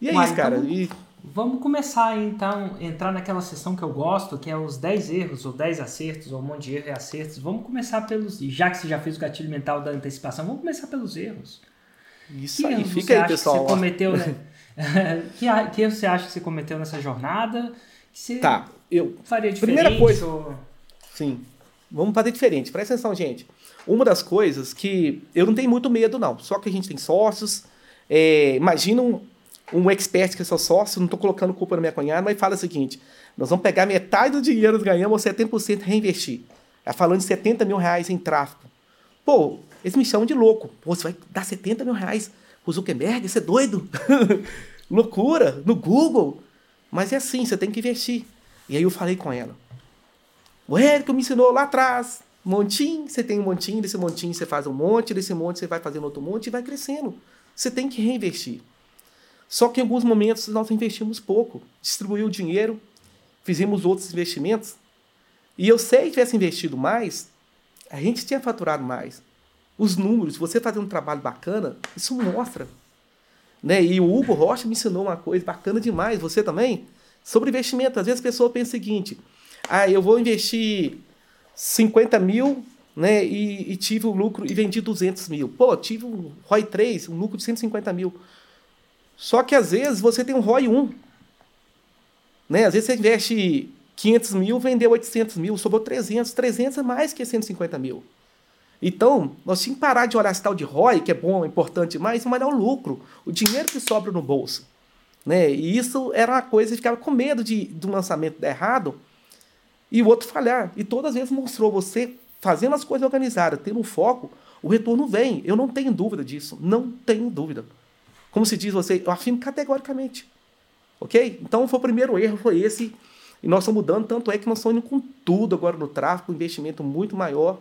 E é Uai, isso, cara. Então, e... Vamos começar então, entrar naquela sessão que eu gosto, que é os 10 erros, ou 10 acertos, ou um monte de erros e acertos. Vamos começar pelos. Já que você já fez o gatilho mental da antecipação, vamos começar pelos erros. Isso que aí, fica aí, pessoal. Que você cometeu, né? que, que você acha que você cometeu nessa jornada? Que você tá, eu. Faria diferente? Primeira coisa. Ou... Sim. Vamos fazer diferente. Presta atenção, gente. Uma das coisas que eu não tenho muito medo, não. Só que a gente tem sócios. É, imagina um, um expert que é seu sócio, não estou colocando culpa na minha cunhada, mas fala o seguinte: nós vamos pegar metade do dinheiro que ganhamos, 70% reinvestir. É falando de 70 mil reais em tráfego. Pô, eles me chamam de louco. Pô, você vai dar 70 mil reais pro Zuckerberg? Você é doido? Loucura, no Google. Mas é assim, você tem que investir. E aí eu falei com ela. O Érico me ensinou lá atrás. Montinho, você tem um montinho, desse montinho você faz um monte, desse monte você vai fazendo outro monte e vai crescendo. Você tem que reinvestir. Só que em alguns momentos nós investimos pouco, distribuiu o dinheiro, fizemos outros investimentos. E eu sei que tivesse investido mais, a gente tinha faturado mais. Os números, você fazer um trabalho bacana, isso mostra. Né? E o Hugo Rocha me ensinou uma coisa bacana demais, você também, sobre investimento. Às vezes a pessoa pensa o seguinte: ah, eu vou investir 50 mil né, e, e tive o um lucro e vendi 200 mil. Pô, tive um ROI 3, um lucro de 150 mil. Só que às vezes você tem um ROI 1. Né? Às vezes você investe 500 mil, vendeu 800 mil, sobrou 300. 300 é mais que 150 mil. Então, nós tínhamos que parar de olhar esse tal de ROI, que é bom, é importante, mas vamos olhar o lucro, o dinheiro que sobra no bolso. Né? E isso era uma coisa que ficava com medo de, de um lançamento dar errado e o outro falhar. E todas as vezes mostrou você fazendo as coisas organizadas, tendo um foco, o retorno vem. Eu não tenho dúvida disso. Não tenho dúvida. Como se diz você, eu afirmo categoricamente. Ok? Então foi o primeiro erro, foi esse. E nós estamos mudando, tanto é que nós estamos indo com tudo agora no tráfego, um investimento muito maior.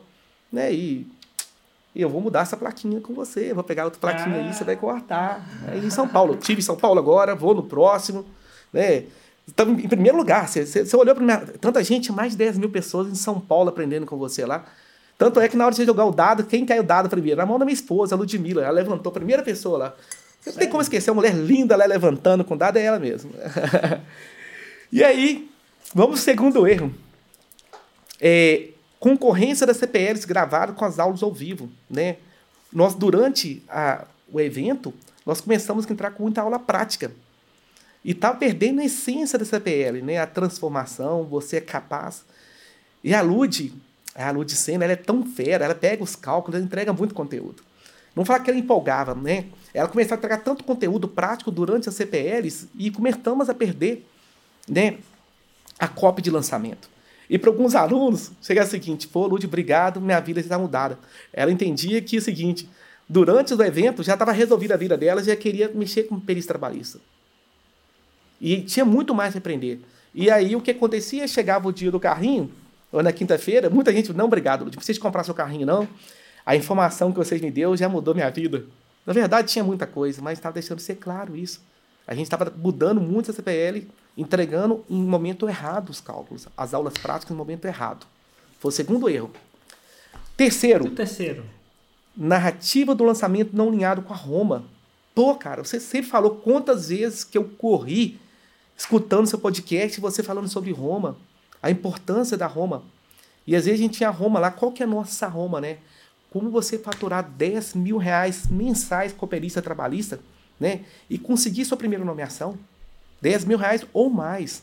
Né? E, eu vou mudar essa plaquinha com você. Vou pegar outra plaquinha ah. aí, você vai cortar. É em São Paulo. Eu tive em São Paulo agora, vou no próximo. Né? Então, em primeiro lugar, você, você, olhou para minha, tanta gente, mais de 10 mil pessoas em São Paulo aprendendo com você lá. Tanto é que na hora de você jogar o dado, quem caiu o dado primeiro? Na mão da minha esposa, a Ludmilla. Ela levantou a primeira pessoa lá. Você não tem como esquecer, uma mulher linda lá levantando com dado, é ela mesmo. e aí, vamos ao segundo erro. É, concorrência das CPLs gravado com as aulas ao vivo. Né? Nós, durante a, o evento, nós começamos a entrar com muita aula prática. E está perdendo a essência da CPL, né? a transformação, você é capaz. E a Lud, a Lud Senna, ela é tão fera, ela pega os cálculos, ela entrega muito conteúdo. Não falar que ela empolgava, né? Ela começou a entregar tanto conteúdo prático durante as CPLs e começamos a perder, né? A cópia de lançamento. E para alguns alunos, chega o seguinte: pô, Lud, obrigado, minha vida está mudada. Ela entendia que o seguinte: durante o evento, já estava resolvida a vida dela, já queria mexer com perícia trabalhista. E tinha muito mais a aprender. E aí o que acontecia? Chegava o dia do carrinho, ou na quinta-feira, muita gente, não, obrigado, não precisa comprar seu carrinho, não. A informação que vocês me deu já mudou minha vida. Na verdade, tinha muita coisa, mas estava deixando ser claro isso. A gente estava mudando muito a CPL, entregando em momento errado os cálculos, as aulas práticas no momento errado. Foi o segundo erro. Terceiro. O terceiro. Narrativa do lançamento não alinhado com a Roma. Pô, cara, você sempre falou quantas vezes que eu corri escutando seu podcast e você falando sobre Roma, a importância da Roma. E às vezes a gente tinha Roma lá, qual que é a nossa Roma, né? Como você faturar 10 mil reais mensais com a perícia trabalhista, né? E conseguir sua primeira nomeação. 10 mil reais ou mais.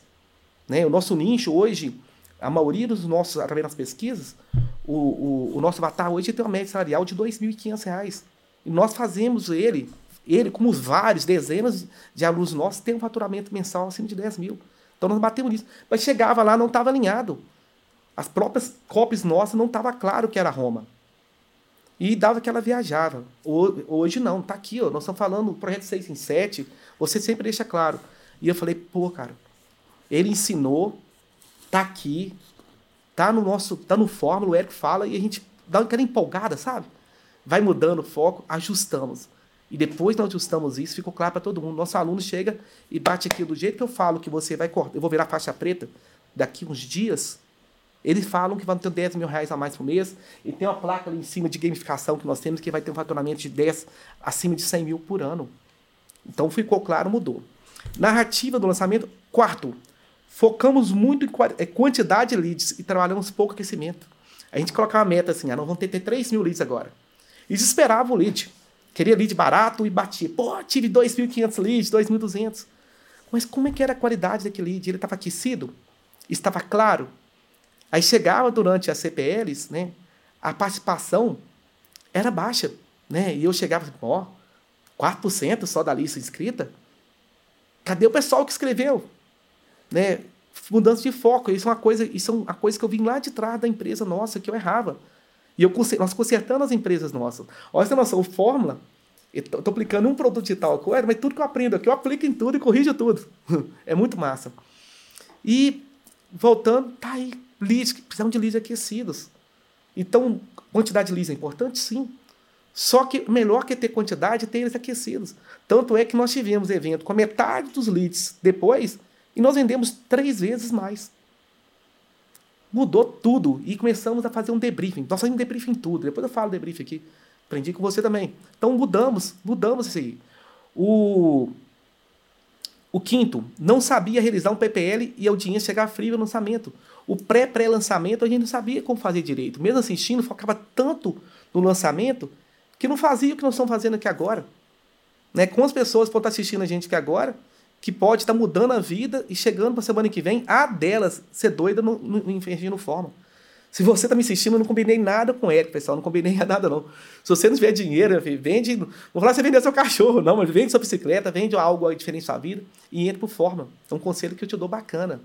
Né? O nosso nicho hoje, a maioria dos nossos, através das pesquisas, o, o, o nosso avatar hoje tem uma média salarial de R$ 2.500. E nós fazemos ele, ele, como os vários, dezenas de alunos nossos, tem um faturamento mensal acima de 10 mil. Então nós batemos nisso. Mas chegava lá, não estava alinhado. As próprias copies nossas não estava claro que era Roma. E dava que ela viajava. Hoje não, está aqui, ó, nós estamos falando projeto 6 em 7, você sempre deixa claro. E eu falei, pô, cara, ele ensinou, tá aqui, tá no nosso, tá no fórmula, o Eric fala e a gente dá aquela empolgada, sabe? Vai mudando o foco, ajustamos. E depois nós ajustamos isso, ficou claro para todo mundo. Nosso aluno chega e bate aqui do jeito que eu falo que você vai cortar, eu vou virar faixa preta daqui uns dias. Eles falam que vão ter 10 mil reais a mais por mês. E tem uma placa ali em cima de gamificação que nós temos que vai ter um faturamento de 10 acima de 100 mil por ano. Então ficou claro, mudou. Narrativa do lançamento. Quarto, focamos muito em é, quantidade de leads e trabalhamos pouco aquecimento. A gente colocava uma meta assim, ah, nós vamos ter, ter 3 mil leads agora. E esperava o lead. Queria lead barato e batia. Pô, tive 2.500 leads, 2.200. Mas como é que era a qualidade daquele lead? Ele estava aquecido? Estava claro? Aí chegava durante as CPLs, né, a participação era baixa. Né? E eu chegava, ó, 4% só da lista inscrita? Cadê o pessoal que escreveu? Né? Mudança de foco. Isso é uma coisa, isso é uma coisa que eu vim lá de trás da empresa nossa, que eu errava. E eu, nós consertando as empresas nossas. Olha essa noção, o Fórmula, estou aplicando um produto digital agora, mas tudo que eu aprendo aqui, eu aplico em tudo e corrijo tudo. é muito massa. E, voltando, tá aí, leads, precisamos de leads aquecidos. Então, quantidade de leads é importante? Sim. Só que melhor que ter quantidade é ter eles aquecidos. Tanto é que nós tivemos evento com metade dos leads depois e nós vendemos três vezes mais. Mudou tudo e começamos a fazer um debriefing. Nós fazemos debriefing em tudo. Depois eu falo debriefing aqui. Aprendi com você também. Então mudamos, mudamos isso aí. O, o quinto, não sabia realizar um PPL e a audiência chegar frio no lançamento. O pré-pré-lançamento a gente não sabia como fazer direito. Mesmo assistindo, focava tanto no lançamento que não fazia o que nós estamos fazendo aqui agora. Né? Com as pessoas que estão assistindo a gente aqui agora, que pode estar mudando a vida e chegando para a semana que vem, a delas ser doida no, no, no forma. Se você está me assistindo, eu não combinei nada com ele, pessoal. Não combinei nada, não. Se você não tiver dinheiro, vende. Não vou falar você vender seu cachorro, não, mas vende sua bicicleta, vende algo diferente da sua vida e entra por forma. É um conselho que eu te dou bacana.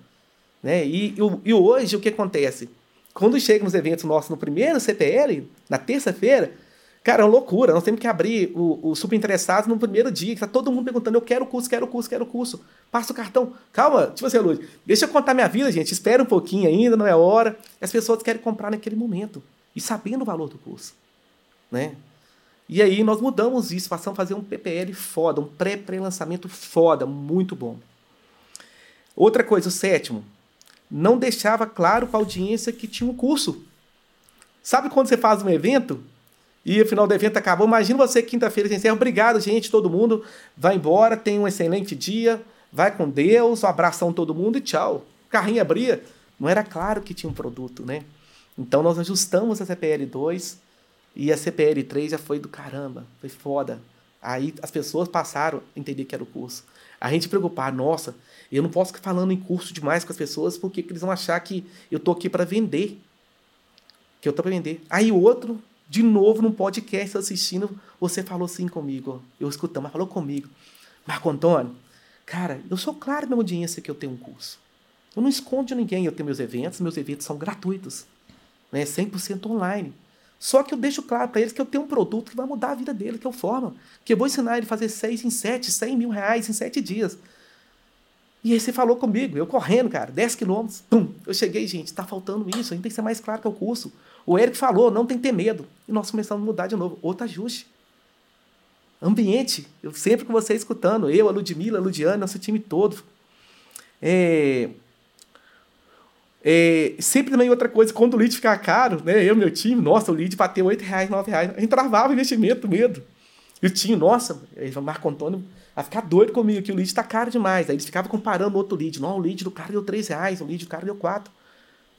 Né? E, e, e hoje, o que acontece? Quando chega nos eventos nossos no primeiro CPL, na terça-feira, Cara, é uma loucura. Nós temos que abrir o, o super interessado no primeiro dia, que tá todo mundo perguntando: eu quero o curso, quero o curso, quero o curso. Passa o cartão. Calma, tipo assim, Luz, deixa eu contar minha vida, gente. Espera um pouquinho ainda, não é hora. As pessoas querem comprar naquele momento e sabendo o valor do curso. Né? E aí nós mudamos isso, passamos a fazer um PPL foda, um pré-pré-lançamento foda, muito bom. Outra coisa, o sétimo, não deixava claro para a audiência que tinha um curso. Sabe quando você faz um evento e o final do evento acabou. Imagina você quinta-feira sem Obrigado, gente, todo mundo. Vai embora, tenha um excelente dia. Vai com Deus, um abração todo mundo e tchau. Carrinho abria. Não era claro que tinha um produto, né? Então nós ajustamos a CPL 2 e a CPL 3 já foi do caramba, foi foda. Aí as pessoas passaram a entender que era o curso. A gente preocupar, nossa, eu não posso ficar falando em curso demais com as pessoas porque eles vão achar que eu tô aqui para vender. Que eu tô para vender. Aí o outro de novo num podcast assistindo, você falou assim comigo. Eu escutando, mas falou comigo. Marco Antônio, cara, eu sou claro na audiência que eu tenho um curso. Eu não escondo de ninguém, eu tenho meus eventos, meus eventos são gratuitos. Né? 100% online. Só que eu deixo claro para eles que eu tenho um produto que vai mudar a vida dele, que eu formo. Que eu vou ensinar ele a fazer seis em sete, cem mil reais em sete dias. E aí você falou comigo, eu correndo, cara, 10 quilômetros, pum. Eu cheguei, gente, tá faltando isso, a gente tem que ser mais claro que é o curso. O Eric falou, não tem que ter medo. E nós começamos a mudar de novo. Outro ajuste. Ambiente. Eu sempre com você escutando, eu, a Ludmilla, a Ludiana, nosso time todo. É, é, sempre também outra coisa, quando o lead ficar caro, né? Eu, meu time, nossa, o lead bateu 8 reais, 9 reais. A gente travava o investimento, medo. E o time, nossa, Marco Antônio vai ficar doido comigo, que o lead tá caro demais. Aí eles ficavam comparando outro lead. Não, o lead do cara deu 3 reais, o lead do cara deu 4.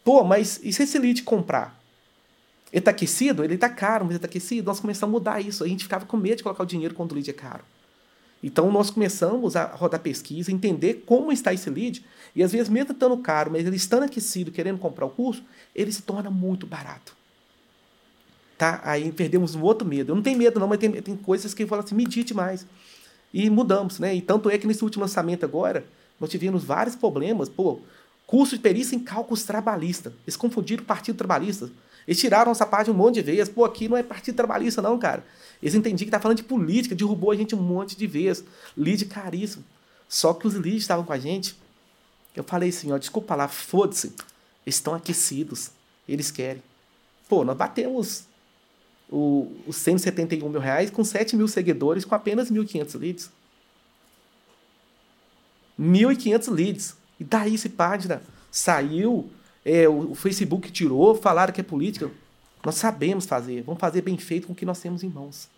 Pô, mas e se esse lead comprar? Ele tá aquecido? Ele tá caro, mas ele tá aquecido. Nós começamos a mudar isso. A gente ficava com medo de colocar o dinheiro quando o lead é caro. Então nós começamos a rodar pesquisa, entender como está esse lead, e às vezes, mesmo estando caro, mas ele estando aquecido, querendo comprar o curso, ele se torna muito barato. Tá? Aí perdemos um outro medo. Eu não tenho medo, não, mas tem, tem coisas que eu falo assim, medite mais. E mudamos, né? E tanto é que nesse último lançamento agora, nós tivemos vários problemas. Pô, curso de perícia em cálculos trabalhistas. Eles confundiram partido trabalhista. Eles tiraram essa parte um monte de vezes. Pô, aqui não é partido trabalhista, não, cara. Eles entendiam que tá falando de política, derrubou a gente um monte de vezes. Lead caríssimo. Só que os leads estavam com a gente. Eu falei assim, ó, desculpa lá, foda-se. Estão aquecidos. Eles querem. Pô, nós batemos o, os 171 mil reais com 7 mil seguidores com apenas 1.500 leads. 1.500 leads. E daí esse página saiu, é, o, o Facebook tirou, falaram que é política. Nós sabemos fazer, vamos fazer bem feito com o que nós temos em mãos.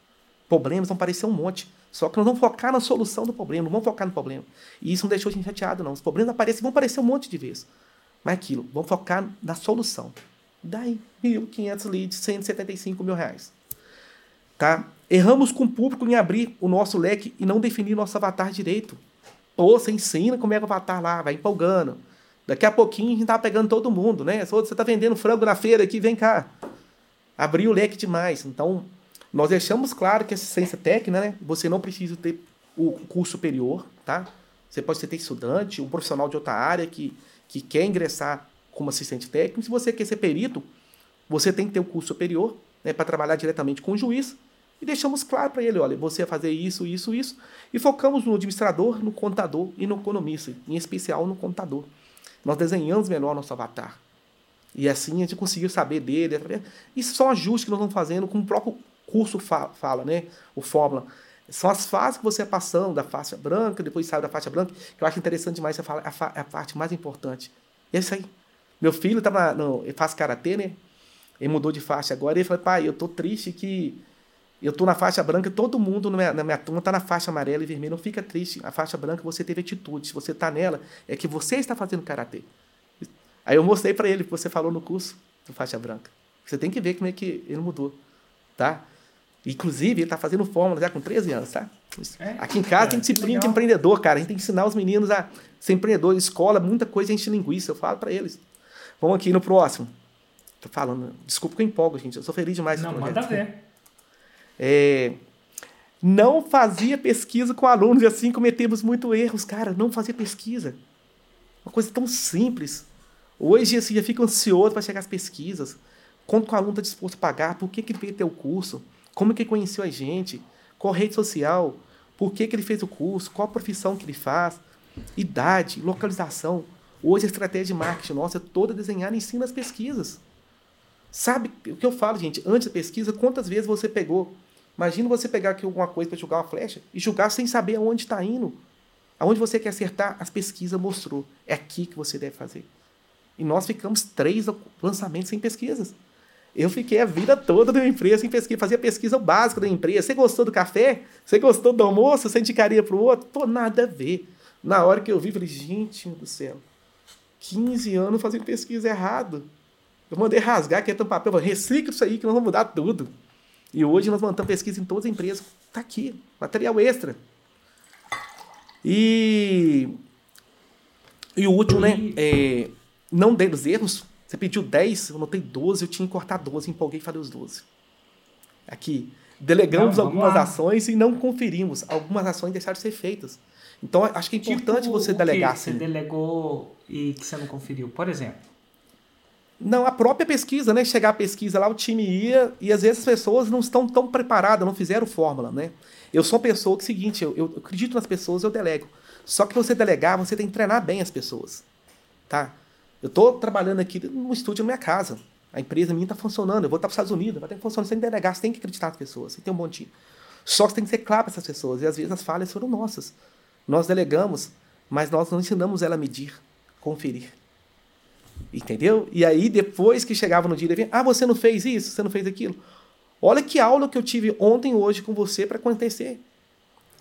Problemas vão parecer um monte. Só que nós vamos focar na solução do problema, não vamos focar no problema. E isso não deixou a gente chateado, não. Os problemas aparecem, vão aparecer um monte de vezes. Mas aquilo, vamos focar na solução. Daí, 1.500 leads, 175 mil reais. Tá? Erramos com o público em abrir o nosso leque e não definir nosso avatar direito. Pô, você ensina como é o avatar lá, vai empolgando. Daqui a pouquinho a gente tá pegando todo mundo, né? Você tá vendendo frango na feira aqui, vem cá abriu o leque demais. Então, nós deixamos claro que assistência técnica, né, você não precisa ter o curso superior, tá? Você pode ser estudante, um profissional de outra área que, que quer ingressar como assistente técnico. Se você quer ser perito, você tem que ter o um curso superior né, para trabalhar diretamente com o juiz. E deixamos claro para ele, olha, você vai fazer isso, isso, isso. E focamos no administrador, no contador e no economista, em especial no contador. Nós desenhamos melhor nosso avatar. E assim a gente conseguiu saber dele. Isso são ajustes que nós vamos fazendo, como o próprio curso fala, né? O Fórmula. São as fases que você é passando, da faixa branca, depois sai da faixa branca, que eu acho interessante demais, você fala, é a parte mais importante. E é isso aí. Meu filho tá no, ele faz karatê, né? Ele mudou de faixa agora e ele falou, pai, eu tô triste que eu tô na faixa branca, todo mundo na minha, na minha turma tá na faixa amarela e vermelha. Não fica triste. A faixa branca você teve atitude. Se você tá nela, é que você está fazendo karatê. Aí eu mostrei para ele que você falou no curso do faixa branca. Você tem que ver como é que ele mudou, tá? Inclusive, ele está fazendo fórmula já com 13 anos, tá? É, Aqui em casa é, tem disciplina de empreendedor, cara. A gente tem que ensinar os meninos a ser empreendedor. Escola, muita coisa gente linguiça. Eu falo para eles. Vamos aqui no próximo. Tô falando. Desculpa que eu empolgo, gente. Eu sou feliz demais. Não, manda ver. É, não fazia pesquisa com alunos e assim cometemos muitos erros, cara. Não fazia pesquisa. Uma coisa tão simples. Hoje, assim, já fico ansioso para chegar às pesquisas. Quanto que o aluno está disposto a pagar? Por que, que ele veio ter o curso? Como que ele conheceu a gente? Qual rede social? Por que, que ele fez o curso? Qual a profissão que ele faz? Idade, localização. Hoje a estratégia de marketing nossa é toda desenhada em cima das pesquisas. Sabe o que eu falo, gente? Antes da pesquisa, quantas vezes você pegou? Imagina você pegar aqui alguma coisa para jogar uma flecha e jogar sem saber aonde está indo. Aonde você quer acertar, as pesquisas mostrou. É aqui que você deve fazer. E nós ficamos três lançamentos sem pesquisas. Eu fiquei a vida toda da empresa sem pesquisa, fazia pesquisa básica da empresa. Você gostou do café? Você gostou do almoço? Você indicaria para o outro? Pô, nada a ver. Na hora que eu vi, falei, gente do céu, 15 anos fazendo pesquisa errado. Eu mandei rasgar, aqui é papel, recicla isso aí que nós vamos mudar tudo. E hoje nós montamos pesquisa em todas as empresas. Está aqui, material extra. E, e o último, né? É, não dei os erros. Você pediu 10, eu notei 12, eu tinha que cortar 12, empolguei e falei os 12. Aqui, delegamos não, algumas lá. ações e não conferimos. Algumas ações deixaram de ser feitas. Então, acho que é importante tipo, você delegar. Você delegou e que você não conferiu. Por exemplo, Não, a própria pesquisa, né? Chegar a pesquisa lá, o time ia, e às vezes as pessoas não estão tão preparadas, não fizeram fórmula, né? Eu sou uma pessoa que é seguinte, eu, eu acredito nas pessoas, eu delego. Só que você delegar, você tem que treinar bem as pessoas. Tá? Eu estou trabalhando aqui no estúdio na minha casa. A empresa minha está funcionando. Eu vou estar para os Estados Unidos, vai ter que funcionar. Você tem que delegar, você tem que acreditar nas pessoas. Você tem um bom time. Só que você tem que ser claro para essas pessoas. E às vezes as falhas foram nossas. Nós delegamos, mas nós não ensinamos ela a medir, conferir. Entendeu? E aí, depois que chegava no dia, ele vinha, ah, você não fez isso, você não fez aquilo. Olha que aula que eu tive ontem hoje com você para acontecer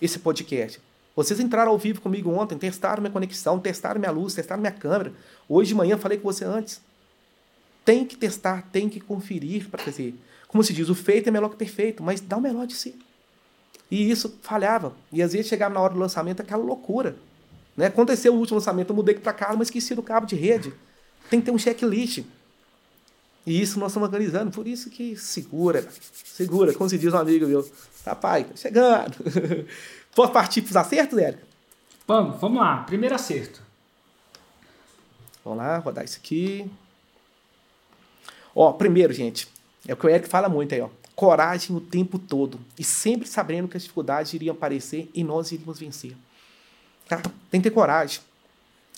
esse podcast. Vocês entraram ao vivo comigo ontem, testaram minha conexão, testaram minha luz, testaram minha câmera. Hoje de manhã falei com você antes. Tem que testar, tem que conferir para fazer. Como se diz, o feito é melhor que perfeito, mas dá o melhor de si. E isso falhava. E às vezes chegava na hora do lançamento aquela loucura. Né? Aconteceu o último lançamento, eu mudei para cá, mas esqueci do cabo de rede. Tem que ter um checklist. E isso nós estamos organizando, por isso que segura, segura, como se diz um amigo meu. Rapaz, tá chegando. Posso partir para os acertos, Érica? Vamos, vamos lá. Primeiro acerto. Vamos lá, rodar isso aqui. Ó, primeiro, gente, é o que o Eric fala muito aí, ó. Coragem o tempo todo. E sempre sabendo que as dificuldades iriam aparecer e nós iríamos vencer. Tá? Tem que ter coragem.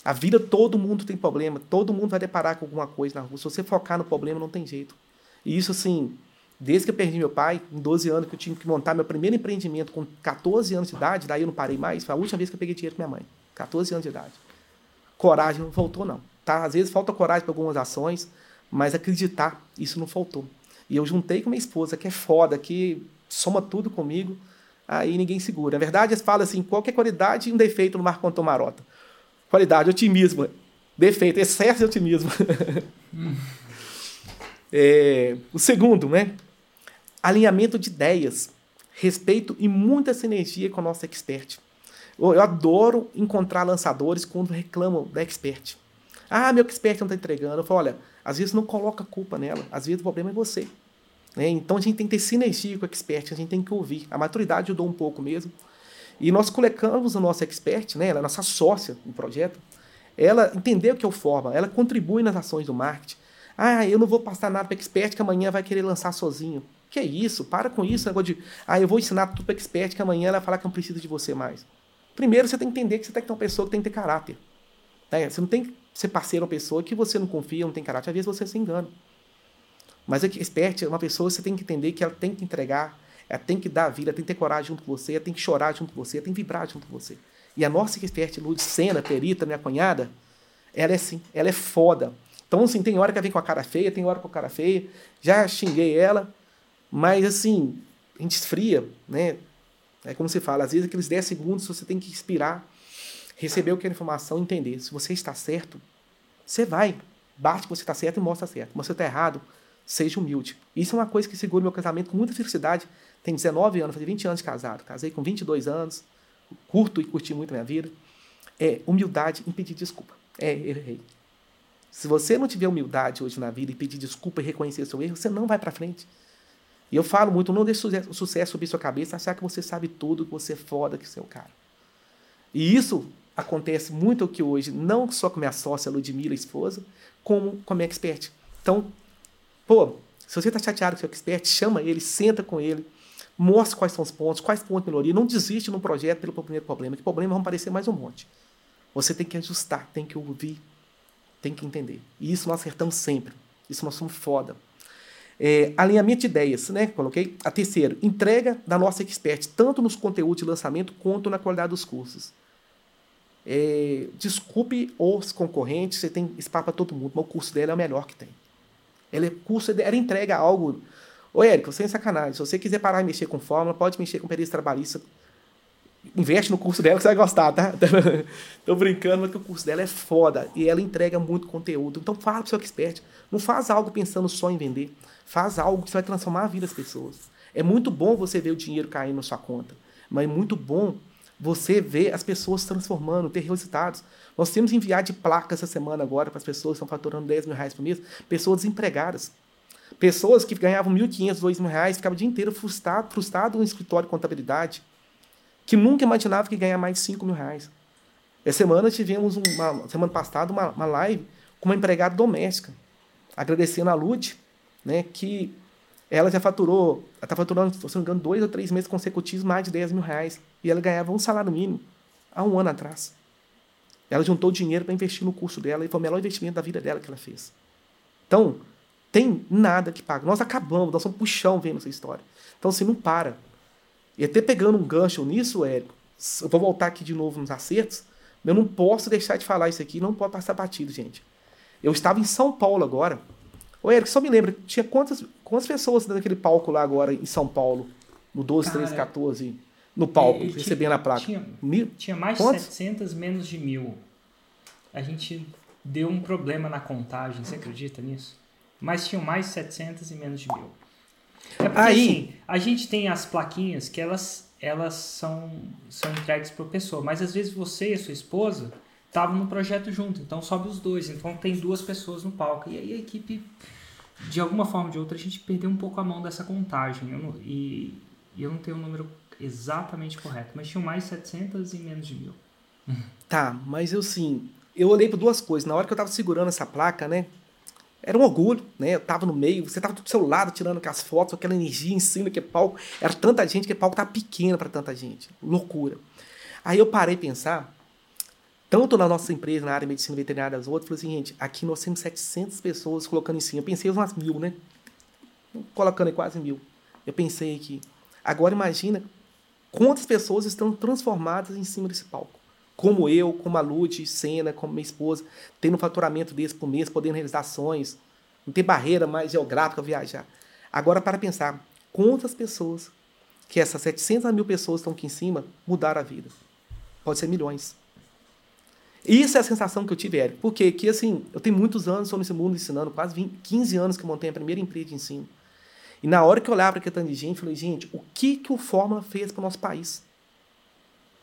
A vida, todo mundo tem problema. Todo mundo vai deparar com alguma coisa na rua. Se você focar no problema, não tem jeito. E isso, assim, desde que eu perdi meu pai, em 12 anos, que eu tive que montar meu primeiro empreendimento com 14 anos de idade, daí eu não parei mais. Foi a última vez que eu peguei dinheiro com minha mãe. 14 anos de idade. Coragem não faltou, não. Tá? Às vezes falta coragem para algumas ações, mas acreditar, isso não faltou. E eu juntei com minha esposa, que é foda, que soma tudo comigo, aí ninguém segura. Na verdade, eles falam assim: qualquer qualidade e um defeito no Marco Antônio Marota. Qualidade, otimismo. Defeito, excesso de otimismo. é, o segundo, né? Alinhamento de ideias, respeito e muita sinergia com a nossa expert. Eu, eu adoro encontrar lançadores quando reclamam da expert. Ah, meu expert não está entregando. Eu falo, olha, às vezes não coloca culpa nela, às vezes o problema é você. Né? Então a gente tem que ter sinergia com o expert, a gente tem que ouvir. A maturidade ajudou um pouco mesmo. E nós colocamos o nosso expert, né, ela é nossa sócia no projeto, ela entendeu que é o forma, ela contribui nas ações do marketing. Ah, eu não vou passar nada para expert que amanhã vai querer lançar sozinho. Que é isso? Para com isso, negócio de, ah, eu vou ensinar tudo para expert que amanhã ela vai falar que não precisa de você mais. Primeiro, você tem que entender que você tem que ter uma pessoa que tem que ter caráter. Né? Você não tem que ser parceiro uma pessoa que você não confia, não tem caráter. Às vezes você se engana. Mas a expert é uma pessoa que você tem que entender que ela tem que entregar ela tem que dar a vida, ela tem que ter coragem junto com você, ela tem que chorar junto com você, ela tem que vibrar junto com você. E a nossa expert Sena, perita, minha cunhada, ela é assim, ela é foda. Então, assim, tem hora que ela vem com a cara feia, tem hora com a cara feia. Já xinguei ela, mas assim, a gente esfria, né? É como se fala, às vezes aqueles 10 segundos você tem que inspirar, receber o que é informação, entender. Se você está certo, você vai, bate que você está certo e mostra certo. Mas você está errado, seja humilde. Isso é uma coisa que segura meu casamento com muita felicidade tenho 19 anos, fazia 20 anos de casado. Casei com 22 anos, curto e curti muito a minha vida. É humildade em pedir desculpa. É, errei. Se você não tiver humildade hoje na vida e pedir desculpa e reconhecer seu erro, você não vai para frente. E eu falo muito, não deixe o sucesso subir sua cabeça, achar que você sabe tudo, que você é foda, que você é o cara. E isso acontece muito aqui hoje, não só com minha sócia Ludmilla, esposa, como com a minha expert. Então, pô, se você está chateado com o seu expert, chama ele, senta com ele, Mostre quais são os pontos, quais pontos de melhoria. Não desiste no projeto pelo primeiro problema, que problemas vão aparecer mais um monte. Você tem que ajustar, tem que ouvir, tem que entender. E isso nós acertamos sempre. Isso nós somos foda. É, alinhamento de ideias, né? Coloquei. A terceira, entrega da nossa expert, tanto nos conteúdos de lançamento quanto na qualidade dos cursos. É, desculpe os concorrentes, você tem espaço para todo mundo, mas o curso dela é o melhor que tem. Ela, é curso, ela entrega algo Ô, Érico, sem sacanagem, se você quiser parar e mexer com fórmula, pode mexer com perícia trabalhista. Investe no curso dela que você vai gostar, tá? Tô brincando, mas que o curso dela é foda e ela entrega muito conteúdo. Então fala pro seu expert. Não faz algo pensando só em vender. Faz algo que vai transformar a vida das pessoas. É muito bom você ver o dinheiro caindo na sua conta, mas é muito bom você ver as pessoas transformando, ter resultados. Nós temos enviado de placa essa semana agora para as pessoas que estão faturando 10 mil reais por mês, pessoas desempregadas. Pessoas que ganhavam 1.500, 2.000 reais, ficavam o dia inteiro frustrado, frustrado no escritório de contabilidade, que nunca imaginava que ia ganhar mais de 5 mil reais. Essa semana tivemos, uma, semana passada, uma, uma live com uma empregada doméstica. agradecendo a Lud, né, que ela já faturou, ela está faturando, se não me engano, dois ou três meses consecutivos mais de 10 mil reais. E ela ganhava um salário mínimo há um ano atrás. Ela juntou dinheiro para investir no curso dela e foi o melhor investimento da vida dela que ela fez. Então, tem nada que paga. Nós acabamos, nós somos puxão vendo essa história. Então, assim, não para. E até pegando um gancho nisso, Érico, eu vou voltar aqui de novo nos acertos, eu não posso deixar de falar isso aqui, não pode passar batido, gente. Eu estava em São Paulo agora. Ô, Érico, só me lembra, tinha quantas, quantas pessoas naquele palco lá agora em São Paulo? No 12, Cara, 13, 14? No palco, recebendo a placa. Tinha, mil? tinha mais de 700, menos de mil. A gente deu um problema na contagem, você acredita nisso? Mas tinham mais de 700 e menos de mil. É porque, Aí, assim, a gente tem as plaquinhas que elas, elas são, são entregues por pessoa, mas às vezes você e a sua esposa estavam no projeto junto, então sobe os dois, então tem duas pessoas no palco. E aí a equipe, de alguma forma ou de outra, a gente perdeu um pouco a mão dessa contagem. Eu não, e, e eu não tenho o número exatamente correto, mas tinham mais 700 e menos de mil. Tá, mas eu sim, eu olhei para duas coisas. Na hora que eu tava segurando essa placa, né? Era um orgulho, né? Eu tava no meio, você tava do seu lado tirando aquelas fotos, aquela energia em cima, que palco. Era tanta gente que o palco tava pequeno para tanta gente. Loucura. Aí eu parei pensar, tanto na nossa empresa, na área de medicina veterinária, as outras, falei assim, gente, aqui nós temos 700 pessoas colocando em cima. Eu pensei umas mil, né? Colocando aí quase mil. Eu pensei aqui. Agora imagina quantas pessoas estão transformadas em cima desse palco como eu, como a Lute, Sena, como minha esposa, tendo um faturamento desse por mês, podendo realizar ações, não ter barreira mais geográfica viajar. Agora, para pensar, quantas pessoas que essas 700 mil pessoas estão aqui em cima mudaram a vida? Pode ser milhões. Isso é a sensação que eu tive, Érico. Porque que, assim, eu tenho muitos anos sou nesse mundo ensinando, quase 20, 15 anos que eu montei a primeira empresa de ensino. E na hora que eu olhava para aquele tanto de gente, eu falei, gente, o que, que o Fórmula fez para o nosso país?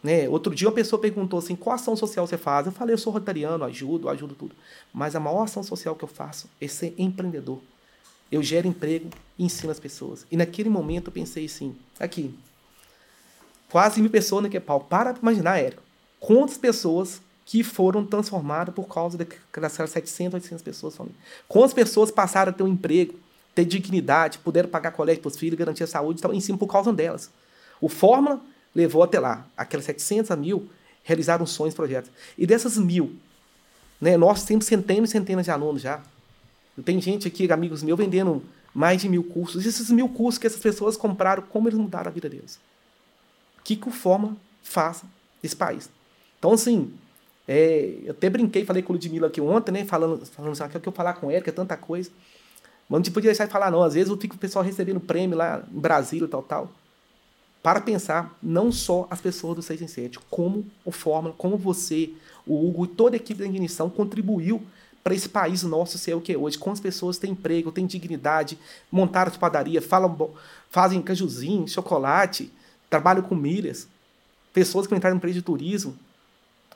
Né? Outro dia uma pessoa perguntou assim, qual ação social você faz? Eu falei, eu sou rotariano, ajudo, ajudo tudo. Mas a maior ação social que eu faço é ser empreendedor. Eu gero emprego e ensino as pessoas. E naquele momento eu pensei assim, aqui, quase mil pessoas naquele pau. Para imaginar, Érico, quantas pessoas que foram transformadas por causa daquelas 700, 800 pessoas. Quantas pessoas passaram a ter um emprego, ter dignidade, puderam pagar colégio para os filhos, garantir a saúde, estavam em cima por causa delas. O Fórmula levou até lá. Aquelas 700 a mil realizaram sonhos, projetos. E dessas mil, né, nós temos centenas e centenas de alunos já. Tem gente aqui, amigos meus, vendendo mais de mil cursos. E esses mil cursos que essas pessoas compraram, como eles mudaram a vida deles? O que, que o Forma faz nesse país? Então, assim, é, eu até brinquei, falei com o Ludmilla aqui ontem, né, falando, falando assim, ah, que eu falar com ele, que é tanta coisa. Mas não te podia deixar de falar, não. Às vezes eu fico o pessoal recebendo prêmio lá em Brasília e tal, tal para pensar não só as pessoas do 6 em 7, como o Fórmula, como você, o Hugo e toda a equipe da Ignição contribuiu para esse país nosso ser o que é hoje. Quantas pessoas têm emprego, têm dignidade, montaram padaria, falam, fazem cajuzinho, chocolate, trabalham com milhas. Pessoas que entraram no empresa de turismo.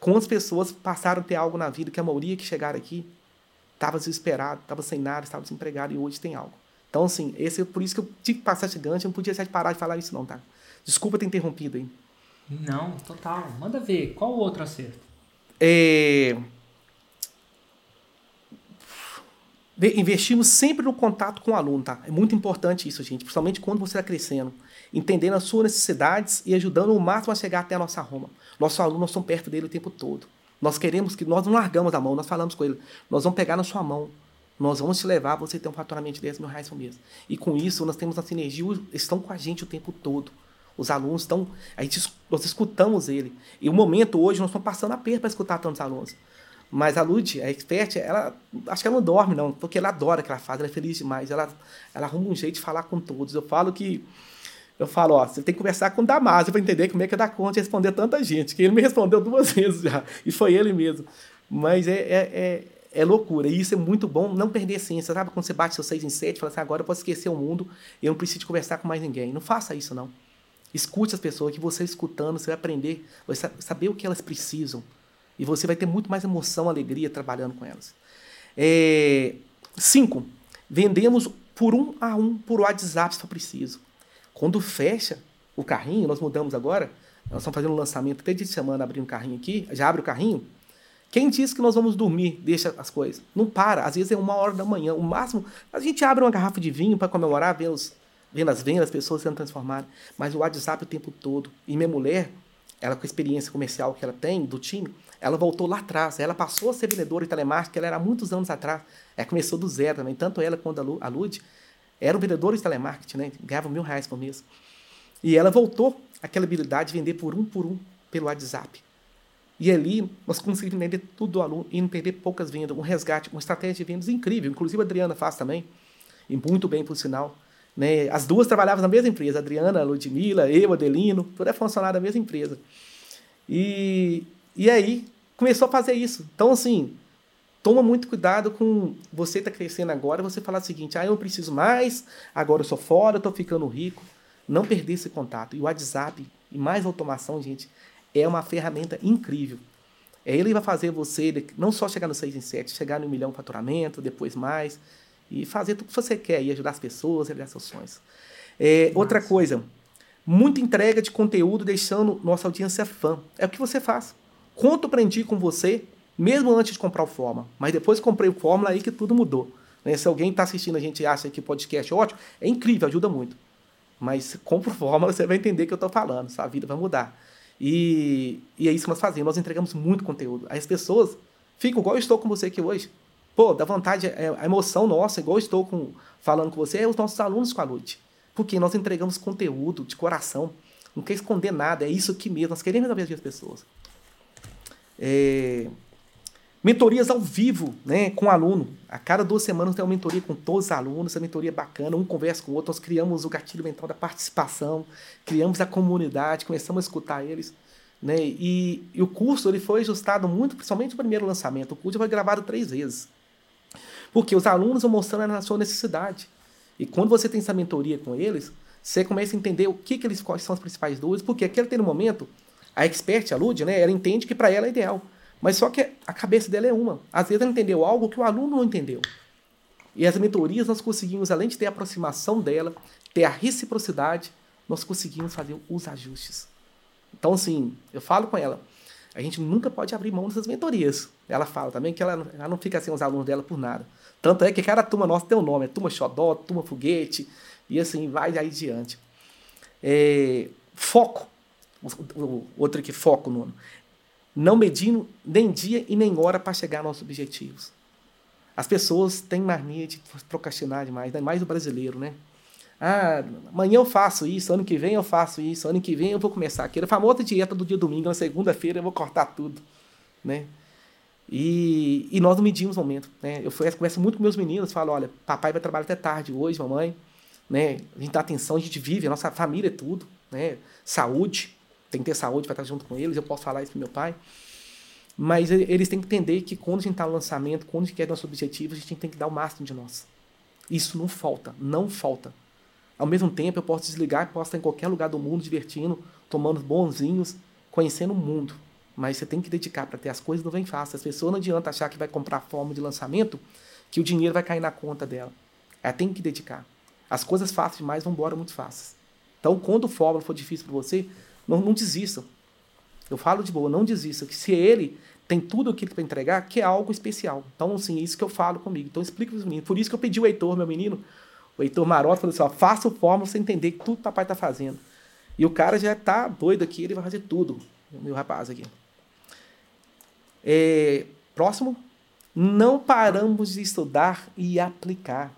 Quantas pessoas passaram a ter algo na vida que a maioria que chegaram aqui estava desesperado, estava sem nada, estava desempregado e hoje tem algo. Então, assim, esse, por isso que eu tive que passar gigante, eu não podia parar de falar isso não, tá? Desculpa ter interrompido aí. Não, total. Manda ver. Qual o outro acerto? É... Investimos sempre no contato com o aluno, tá? É muito importante isso, gente. Principalmente quando você está crescendo. Entendendo as suas necessidades e ajudando o máximo a chegar até a nossa Roma. Nosso aluno, nós estamos perto dele o tempo todo. Nós queremos que... Nós não largamos a mão, nós falamos com ele. Nós vamos pegar na sua mão. Nós vamos te levar você ter um faturamento de 10 mil reais por mês. E com isso, nós temos a sinergia, estão com a gente o tempo todo. Os alunos estão. A gente, nós escutamos ele. E o momento hoje, nós estamos passando a perda para escutar tantos alunos. Mas a Lud, a expert, ela acho que ela não dorme, não, porque ela adora o que ela faz, ela é feliz demais. Ela, ela arruma um jeito de falar com todos. Eu falo que. Eu falo, ó, você tem que conversar com o Damásio para entender como é que dá conta de responder tanta gente. Que ele me respondeu duas vezes já. E foi ele mesmo. Mas é, é, é, é loucura. E isso é muito bom, não perder a ciência. Sabe quando você bate seus seis em sete, fala assim, agora eu posso esquecer o mundo, eu não preciso de conversar com mais ninguém. Não faça isso, não. Escute as pessoas, que você escutando, você vai aprender, vai saber o que elas precisam. E você vai ter muito mais emoção, alegria trabalhando com elas. É, cinco, vendemos por um a um por WhatsApp se for preciso. Quando fecha o carrinho, nós mudamos agora, nós estamos fazendo um lançamento até de semana abrindo um carrinho aqui, já abre o carrinho. O Quem diz que nós vamos dormir, deixa as coisas? Não para. Às vezes é uma hora da manhã. O máximo, a gente abre uma garrafa de vinho para comemorar, vendo, os, vendo as vendas, as pessoas sendo transformadas. Mas o WhatsApp o tempo todo. E minha mulher, ela com a experiência comercial que ela tem, do time, ela voltou lá atrás. Ela passou a ser vendedora de telemarketing, ela era há muitos anos atrás. Ela começou do zero também. Tanto ela quanto a Lud eram vendedores de telemarketing, né? Ganhavam mil reais por mês. E ela voltou aquela habilidade de vender por um por um pelo WhatsApp. E ali nós conseguimos vender tudo do aluno e não perder poucas vendas, um resgate, uma estratégia de vendas incrível. Inclusive a Adriana faz também, e muito bem por sinal. Né? As duas trabalhavam na mesma empresa, a Adriana, a Ludmilla, eu, Adelino, tudo é funcionário da mesma empresa. E, e aí começou a fazer isso. Então, assim, toma muito cuidado com você está crescendo agora, você falar o seguinte, ah, eu preciso mais, agora eu sou fora, eu estou ficando rico. Não perder esse contato. E o WhatsApp, e mais automação, gente, é uma ferramenta incrível. É, ele vai fazer você não só chegar no 6 em 7, chegar no milhão de faturamento, depois mais, e fazer tudo que você quer, e ajudar as pessoas, realizar seus sonhos. É, outra coisa, muita entrega de conteúdo deixando nossa audiência fã. É o que você faz. Quanto aprendi com você, mesmo antes de comprar o Fórmula, mas depois que comprei o Fórmula, aí que tudo mudou. Né? Se alguém está assistindo a gente e acha que podcast é ótimo, é incrível, ajuda muito. Mas compra o Fórmula, você vai entender o que eu estou falando, sua vida vai mudar. E, e é isso que nós fazemos, nós entregamos muito conteúdo. As pessoas ficam igual eu estou com você aqui hoje. Pô, dá vontade, é, a emoção nossa, igual eu estou com, falando com você, é os nossos alunos com a Lute. Porque nós entregamos conteúdo de coração. Não quer esconder nada, é isso aqui mesmo. Nós queremos resolver as pessoas. É, mentorias ao vivo, né, com aluno. A cada duas semanas tem uma mentoria com todos os alunos, a mentoria é bacana, um conversa com o outro. Nós criamos o gatilho mental da participação, criamos a comunidade, começamos a escutar eles. Né? E, e o curso ele foi ajustado muito, principalmente no primeiro lançamento. O curso foi gravado três vezes. Porque os alunos vão mostrando a sua necessidade. E quando você tem essa mentoria com eles, você começa a entender o que, que eles quais são as principais dúvidas, porque aquele momento, a expert, a Lud, né, ela entende que para ela é ideal. Mas só que a cabeça dela é uma. Às vezes ela entendeu algo que o aluno não entendeu. E as mentorias nós conseguimos, além de ter a aproximação dela, ter a reciprocidade, nós conseguimos fazer os ajustes. Então, assim, eu falo com ela, a gente nunca pode abrir mão dessas mentorias. Ela fala também que ela, ela não fica sem os alunos dela por nada. Tanto é que cada turma nossa tem um nome, é turma xodó, turma foguete, e assim, vai aí diante. É, foco. Outro aqui, foco, nono. Não medindo nem dia e nem hora para chegar aos nossos objetivos. As pessoas têm mania de procrastinar demais, né? mais o brasileiro, né? Ah, amanhã eu faço isso, ano que vem eu faço isso, ano que vem eu vou começar aquilo. A famosa dieta do dia domingo, na segunda-feira eu vou cortar tudo, né? E, e nós não medimos o momento, né? Eu converso muito com meus meninos, falo, olha, papai vai trabalhar até tarde hoje, mamãe, né? A gente dá atenção, a gente vive, a nossa família é tudo, né? Saúde, tem que ter saúde para estar junto com eles, eu posso falar isso pro meu pai. Mas eles têm que entender que quando a gente está no lançamento, quando a gente quer nosso objetivo, a gente tem que dar o máximo de nós. Isso não falta, não falta. Ao mesmo tempo, eu posso desligar, posso estar em qualquer lugar do mundo divertindo, tomando bonzinhos, conhecendo o mundo. Mas você tem que dedicar para ter as coisas, não vem fácil. As pessoas não adianta achar que vai comprar forma de lançamento, que o dinheiro vai cair na conta dela. Ela tem que dedicar. As coisas fáceis demais vão embora muito fáceis. Então, quando o fórmula for difícil para você, não, não desista. Eu falo de boa, não desista. Que se ele tem tudo aquilo para entregar, que é algo especial. Então, assim, é isso que eu falo comigo. Então, explica para os meninos. Por isso que eu pedi o Heitor, meu menino, o Heitor Maroto falou assim: ó, faça o fórmula você entender que tudo que o papai tá fazendo. E o cara já tá doido aqui, ele vai fazer tudo. Meu rapaz aqui. É, próximo. Não paramos de estudar e aplicar.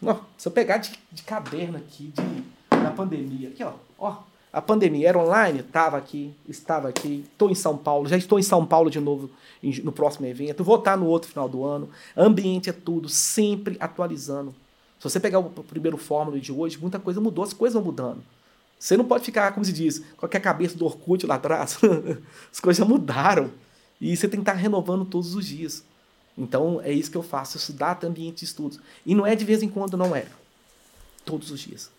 Não, se eu pegar de, de caderno aqui, de, na pandemia, aqui, ó, ó, a pandemia era online? Estava aqui, estava aqui, estou em São Paulo, já estou em São Paulo de novo no próximo evento, vou estar no outro final do ano. Ambiente é tudo, sempre atualizando. Se você pegar o primeiro fórmula de hoje, muita coisa mudou, as coisas vão mudando. Você não pode ficar, como se diz, com a cabeça do Orkut lá atrás. as coisas mudaram. E você tem que estar renovando todos os dias. Então, é isso que eu faço, estudar ambiente de estudos. E não é de vez em quando, não é. Todos os dias.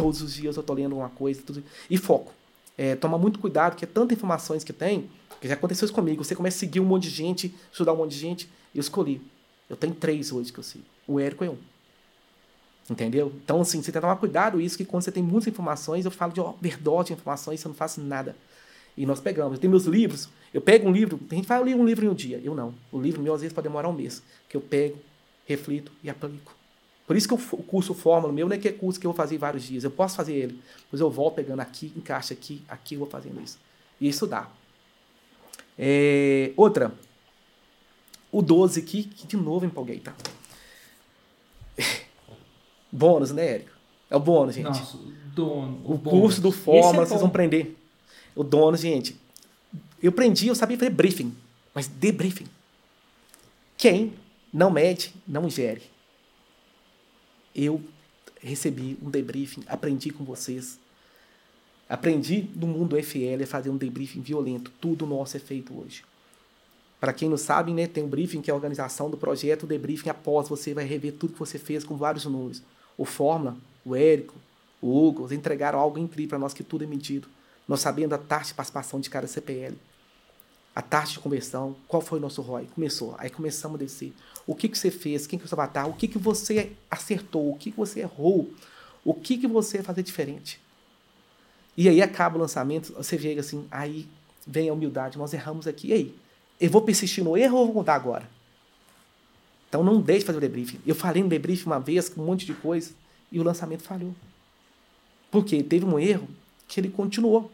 Todos os dias eu estou lendo uma coisa. Tudo... E foco. É, toma muito cuidado, porque é tanta informações que tem, que já aconteceu isso comigo. Você começa a seguir um monte de gente, estudar um monte de gente. Eu escolhi. Eu tenho três hoje que eu sigo. O Érico é um. Entendeu? Então, assim, você tem que tomar cuidado isso, que quando você tem muitas informações, eu falo de overdose de informações, você não faz nada. E nós pegamos. Eu tenho meus livros, Eu pego um livro, a gente vai ler um livro em um dia. Eu não. O livro meu às vezes pode demorar um mês. Que eu pego, reflito e aplico. Por isso que o curso Fórmula meu não é que é curso que eu vou fazer em vários dias. Eu posso fazer ele, mas eu vou pegando aqui, encaixa aqui, aqui eu vou fazendo isso. E isso dá. É, outra, o 12 aqui, que de novo empolguei, tá? bônus, né, Érico? É o bônus, gente. Nossa, o dono. O, o curso do Fórmula, é vocês vão aprender. O dono, gente. Eu aprendi, eu sabia fazer briefing, mas debriefing. Quem não mede, não ingere. Eu recebi um debriefing, aprendi com vocês. Aprendi no mundo FL a fazer um debriefing violento. Tudo nosso é feito hoje. Para quem não sabe, né, tem um briefing que é a organização do projeto, o debriefing após você vai rever tudo que você fez com vários números. O Fórmula, o Érico, o Hugo, eles entregaram algo incrível para nós que tudo é medido. Nós sabendo a taxa de participação de cada CPL, a taxa de conversão, qual foi o nosso ROI. Começou, aí começamos a descer. O que, que você fez, quem que você avatar, o que, que você acertou, o que, que você errou, o que, que você ia fazer diferente. E aí acaba o lançamento, você vê assim, aí vem a humildade, nós erramos aqui, e aí? Eu vou persistir no erro ou vou contar agora? Então não deixe de fazer o debriefing. Eu falei no debriefing uma vez com um monte de coisa e o lançamento falhou. Porque teve um erro que ele continuou.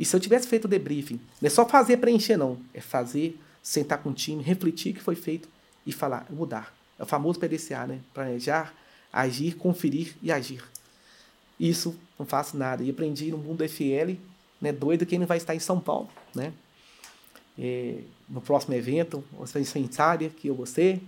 E se eu tivesse feito o debriefing, não é só fazer preencher, não. É fazer, sentar com o time, refletir o que foi feito e falar, mudar. É o famoso PDCA, né? Planejar, agir, conferir e agir. Isso não faço nada. E aprendi no mundo FL, né? Doido quem não vai estar em São Paulo, né? É, no próximo evento, você vai ser que eu você.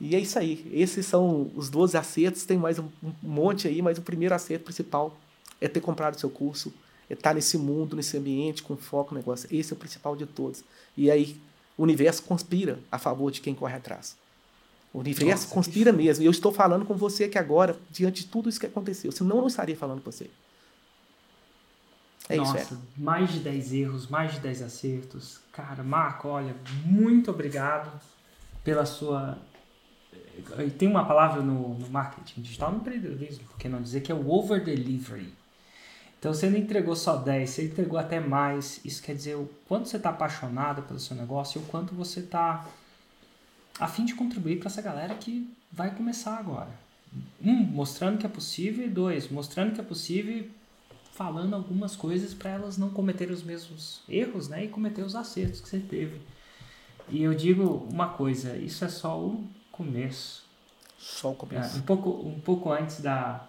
E é isso aí. Esses são os 12 acertos. Tem mais um, um monte aí, mas o primeiro acerto principal é ter comprado o seu curso, estar nesse mundo, nesse ambiente, com foco no negócio. Esse é o principal de todos. E aí o universo conspira a favor de quem corre atrás. O universo Nossa, conspira que... mesmo. E eu estou falando com você aqui agora, diante de tudo isso que aconteceu. Senão eu não estaria falando com você. É Nossa, isso, é. mais de 10 erros, mais de 10 acertos. Cara, Marco, olha, muito obrigado pela sua. Tem uma palavra no, no marketing digital, no empreendedorismo, por que não dizer que é o over delivery. Então você não entregou só 10, você entregou até mais. Isso quer dizer o quanto você está apaixonado pelo seu negócio e o quanto você está a fim de contribuir para essa galera que vai começar agora. Um, mostrando que é possível, e dois, mostrando que é possível falando algumas coisas para elas não cometerem os mesmos erros, né, e cometer os acertos que você teve. E eu digo uma coisa, isso é só o começo. Só o começo. É, um pouco, um pouco antes da,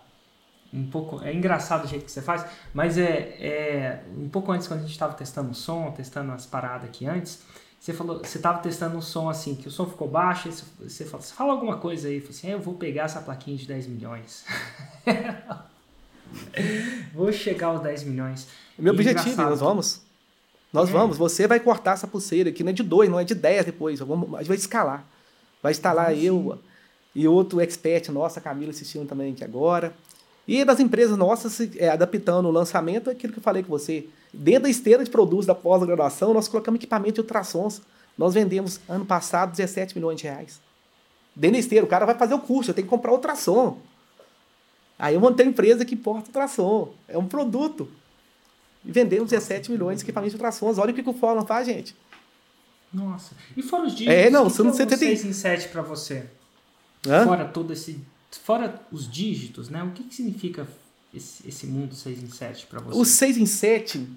um pouco é engraçado o jeito que você faz, mas é, é um pouco antes quando a gente estava testando o som, testando as paradas aqui antes, você falou, você estava testando um som assim, que o som ficou baixo, você falou, você fala alguma coisa aí, assim, eu vou pegar essa plaquinha de 10 milhões. Vou chegar aos 10 milhões. Meu e objetivo, nós vamos. Nós é. vamos. Você vai cortar essa pulseira, que não é de 2, não é de 10 depois. Vamos, a gente vai escalar. Vai estar lá eu e outro expert nossa, Camila, assistindo também aqui agora. E das empresas nossas é, adaptando o lançamento, é aquilo que eu falei com você. Dentro da esteira de produtos da pós-graduação, nós colocamos equipamento de ultrassons. Nós vendemos, ano passado, 17 milhões de reais. Dentro da esteira, o cara vai fazer o curso, eu tenho que comprar ultrassom. Aí eu montei uma empresa que importa ultrassom. É um produto. E vendemos 17 milhões de equipamentos de ultrassons. Olha o que, que o Fórmula faz, gente. Nossa. E fora os dígitos, é, não, você não você tem... 6 em 7 para você? Hã? Fora todo esse... Fora os dígitos, né? O que, que significa esse, esse mundo 6 em 7 para você? O 6 em 7,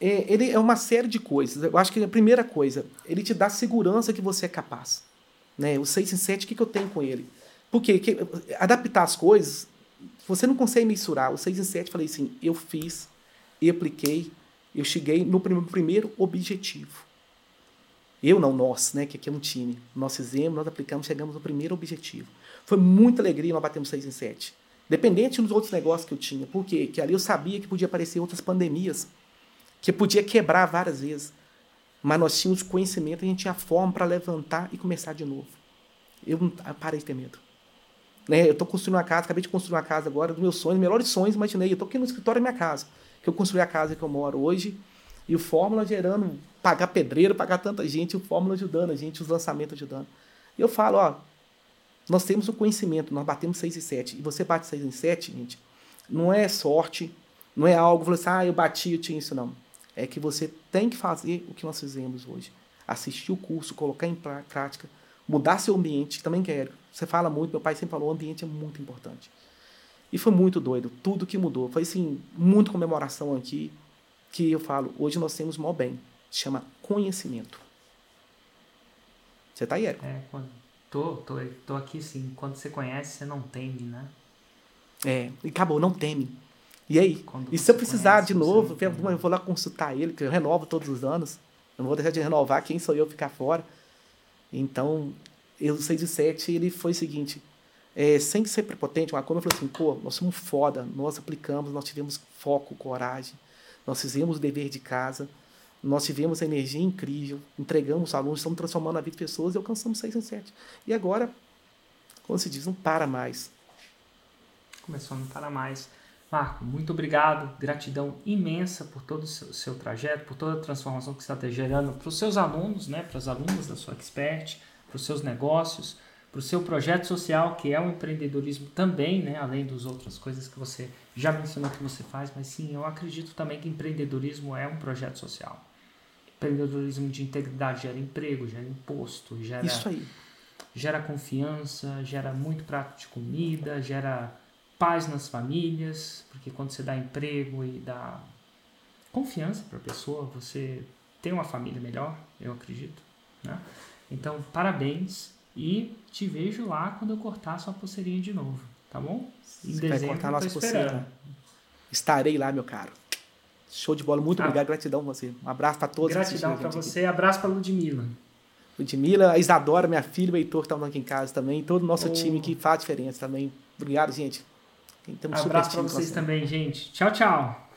é, ele é uma série de coisas. Eu acho que a primeira coisa, ele te dá segurança que você é capaz. Né? O 6 em 7, o que, que eu tenho com ele? Porque que, adaptar as coisas você não consegue mensurar. O 6 em 7, falei assim, eu fiz, eu apliquei, eu cheguei no primeiro objetivo. Eu não, nós, né, que aqui é um time. Nós fizemos, nós aplicamos, chegamos no primeiro objetivo. Foi muita alegria nós batemos 6 em 7. Dependente dos outros negócios que eu tinha. Por quê? Porque ali eu sabia que podia aparecer outras pandemias, que podia quebrar várias vezes. Mas nós tínhamos conhecimento, a gente tinha forma para levantar e começar de novo. Eu, eu parei de ter medo. Né? Eu estou construindo uma casa, acabei de construir uma casa agora, dos meus sonhos, melhores sonhos, imaginei. Eu estou aqui no escritório da minha casa, que eu construí a casa que eu moro hoje, e o Fórmula gerando, pagar pedreiro, pagar tanta gente, o Fórmula ajudando a gente, os lançamentos ajudando. E eu falo, ó, nós temos o conhecimento, nós batemos 6 e 7, e você bate 6 em 7, gente, não é sorte, não é algo, você assim, ah, eu bati, eu tinha isso, não. é que você tem que fazer o que nós fizemos hoje. Assistir o curso, colocar em prática, mudar seu ambiente, também quero. Você fala muito, meu pai sempre falou, o ambiente é muito importante. E foi muito doido, tudo que mudou. Foi assim, muita comemoração aqui, que eu falo, hoje nós temos mó bem. Chama conhecimento. Você tá aí, Érico? É, quando... tô, tô, tô aqui sim. Quando você conhece, você não teme, né? É, e acabou, não teme. E aí? Quando e se eu precisar conhece, de novo, eu vou lá consultar ele, que eu renovo todos os anos. Eu não vou deixar de renovar, quem sou eu ficar fora. Então, eu, o 6 e 7, ele foi o seguinte, é, sem ser prepotente, uma coisa, eu falei assim, pô, nós somos foda, nós aplicamos, nós tivemos foco, coragem, nós fizemos o dever de casa, nós tivemos energia incrível, entregamos alunos, estamos transformando a vida de pessoas e alcançamos 6 em 7. E agora, como se diz, não para mais. Começou a não para mais. Marco, muito obrigado, gratidão imensa por todo o seu, seu trajeto, por toda a transformação que você está gerando para os seus alunos, né, para os alunos da sua expert, para os seus negócios, para o seu projeto social, que é o empreendedorismo também, né, além das outras coisas que você já mencionou que você faz, mas sim, eu acredito também que empreendedorismo é um projeto social. Empreendedorismo de integridade gera emprego, gera imposto, gera, Isso aí. gera confiança, gera muito prato de comida, gera paz nas famílias, porque quando você dá emprego e dá confiança para a pessoa, você tem uma família melhor, eu acredito. Né? Então, parabéns e te vejo lá quando eu cortar a sua pulseirinha de novo, tá bom? Em você dezembro, vai cortar a nossa pulseira. Estarei lá, meu caro. Show de bola, muito ah. obrigado, gratidão a você. Um abraço para todos. Gratidão para você, abraço para Ludmilla. Ludmilla, a Isadora, minha filha, o Heitor que estavam aqui em casa também, todo o nosso oh. time que faz diferença também. Obrigado, gente. Abraço para vocês também, gente. Tchau, tchau.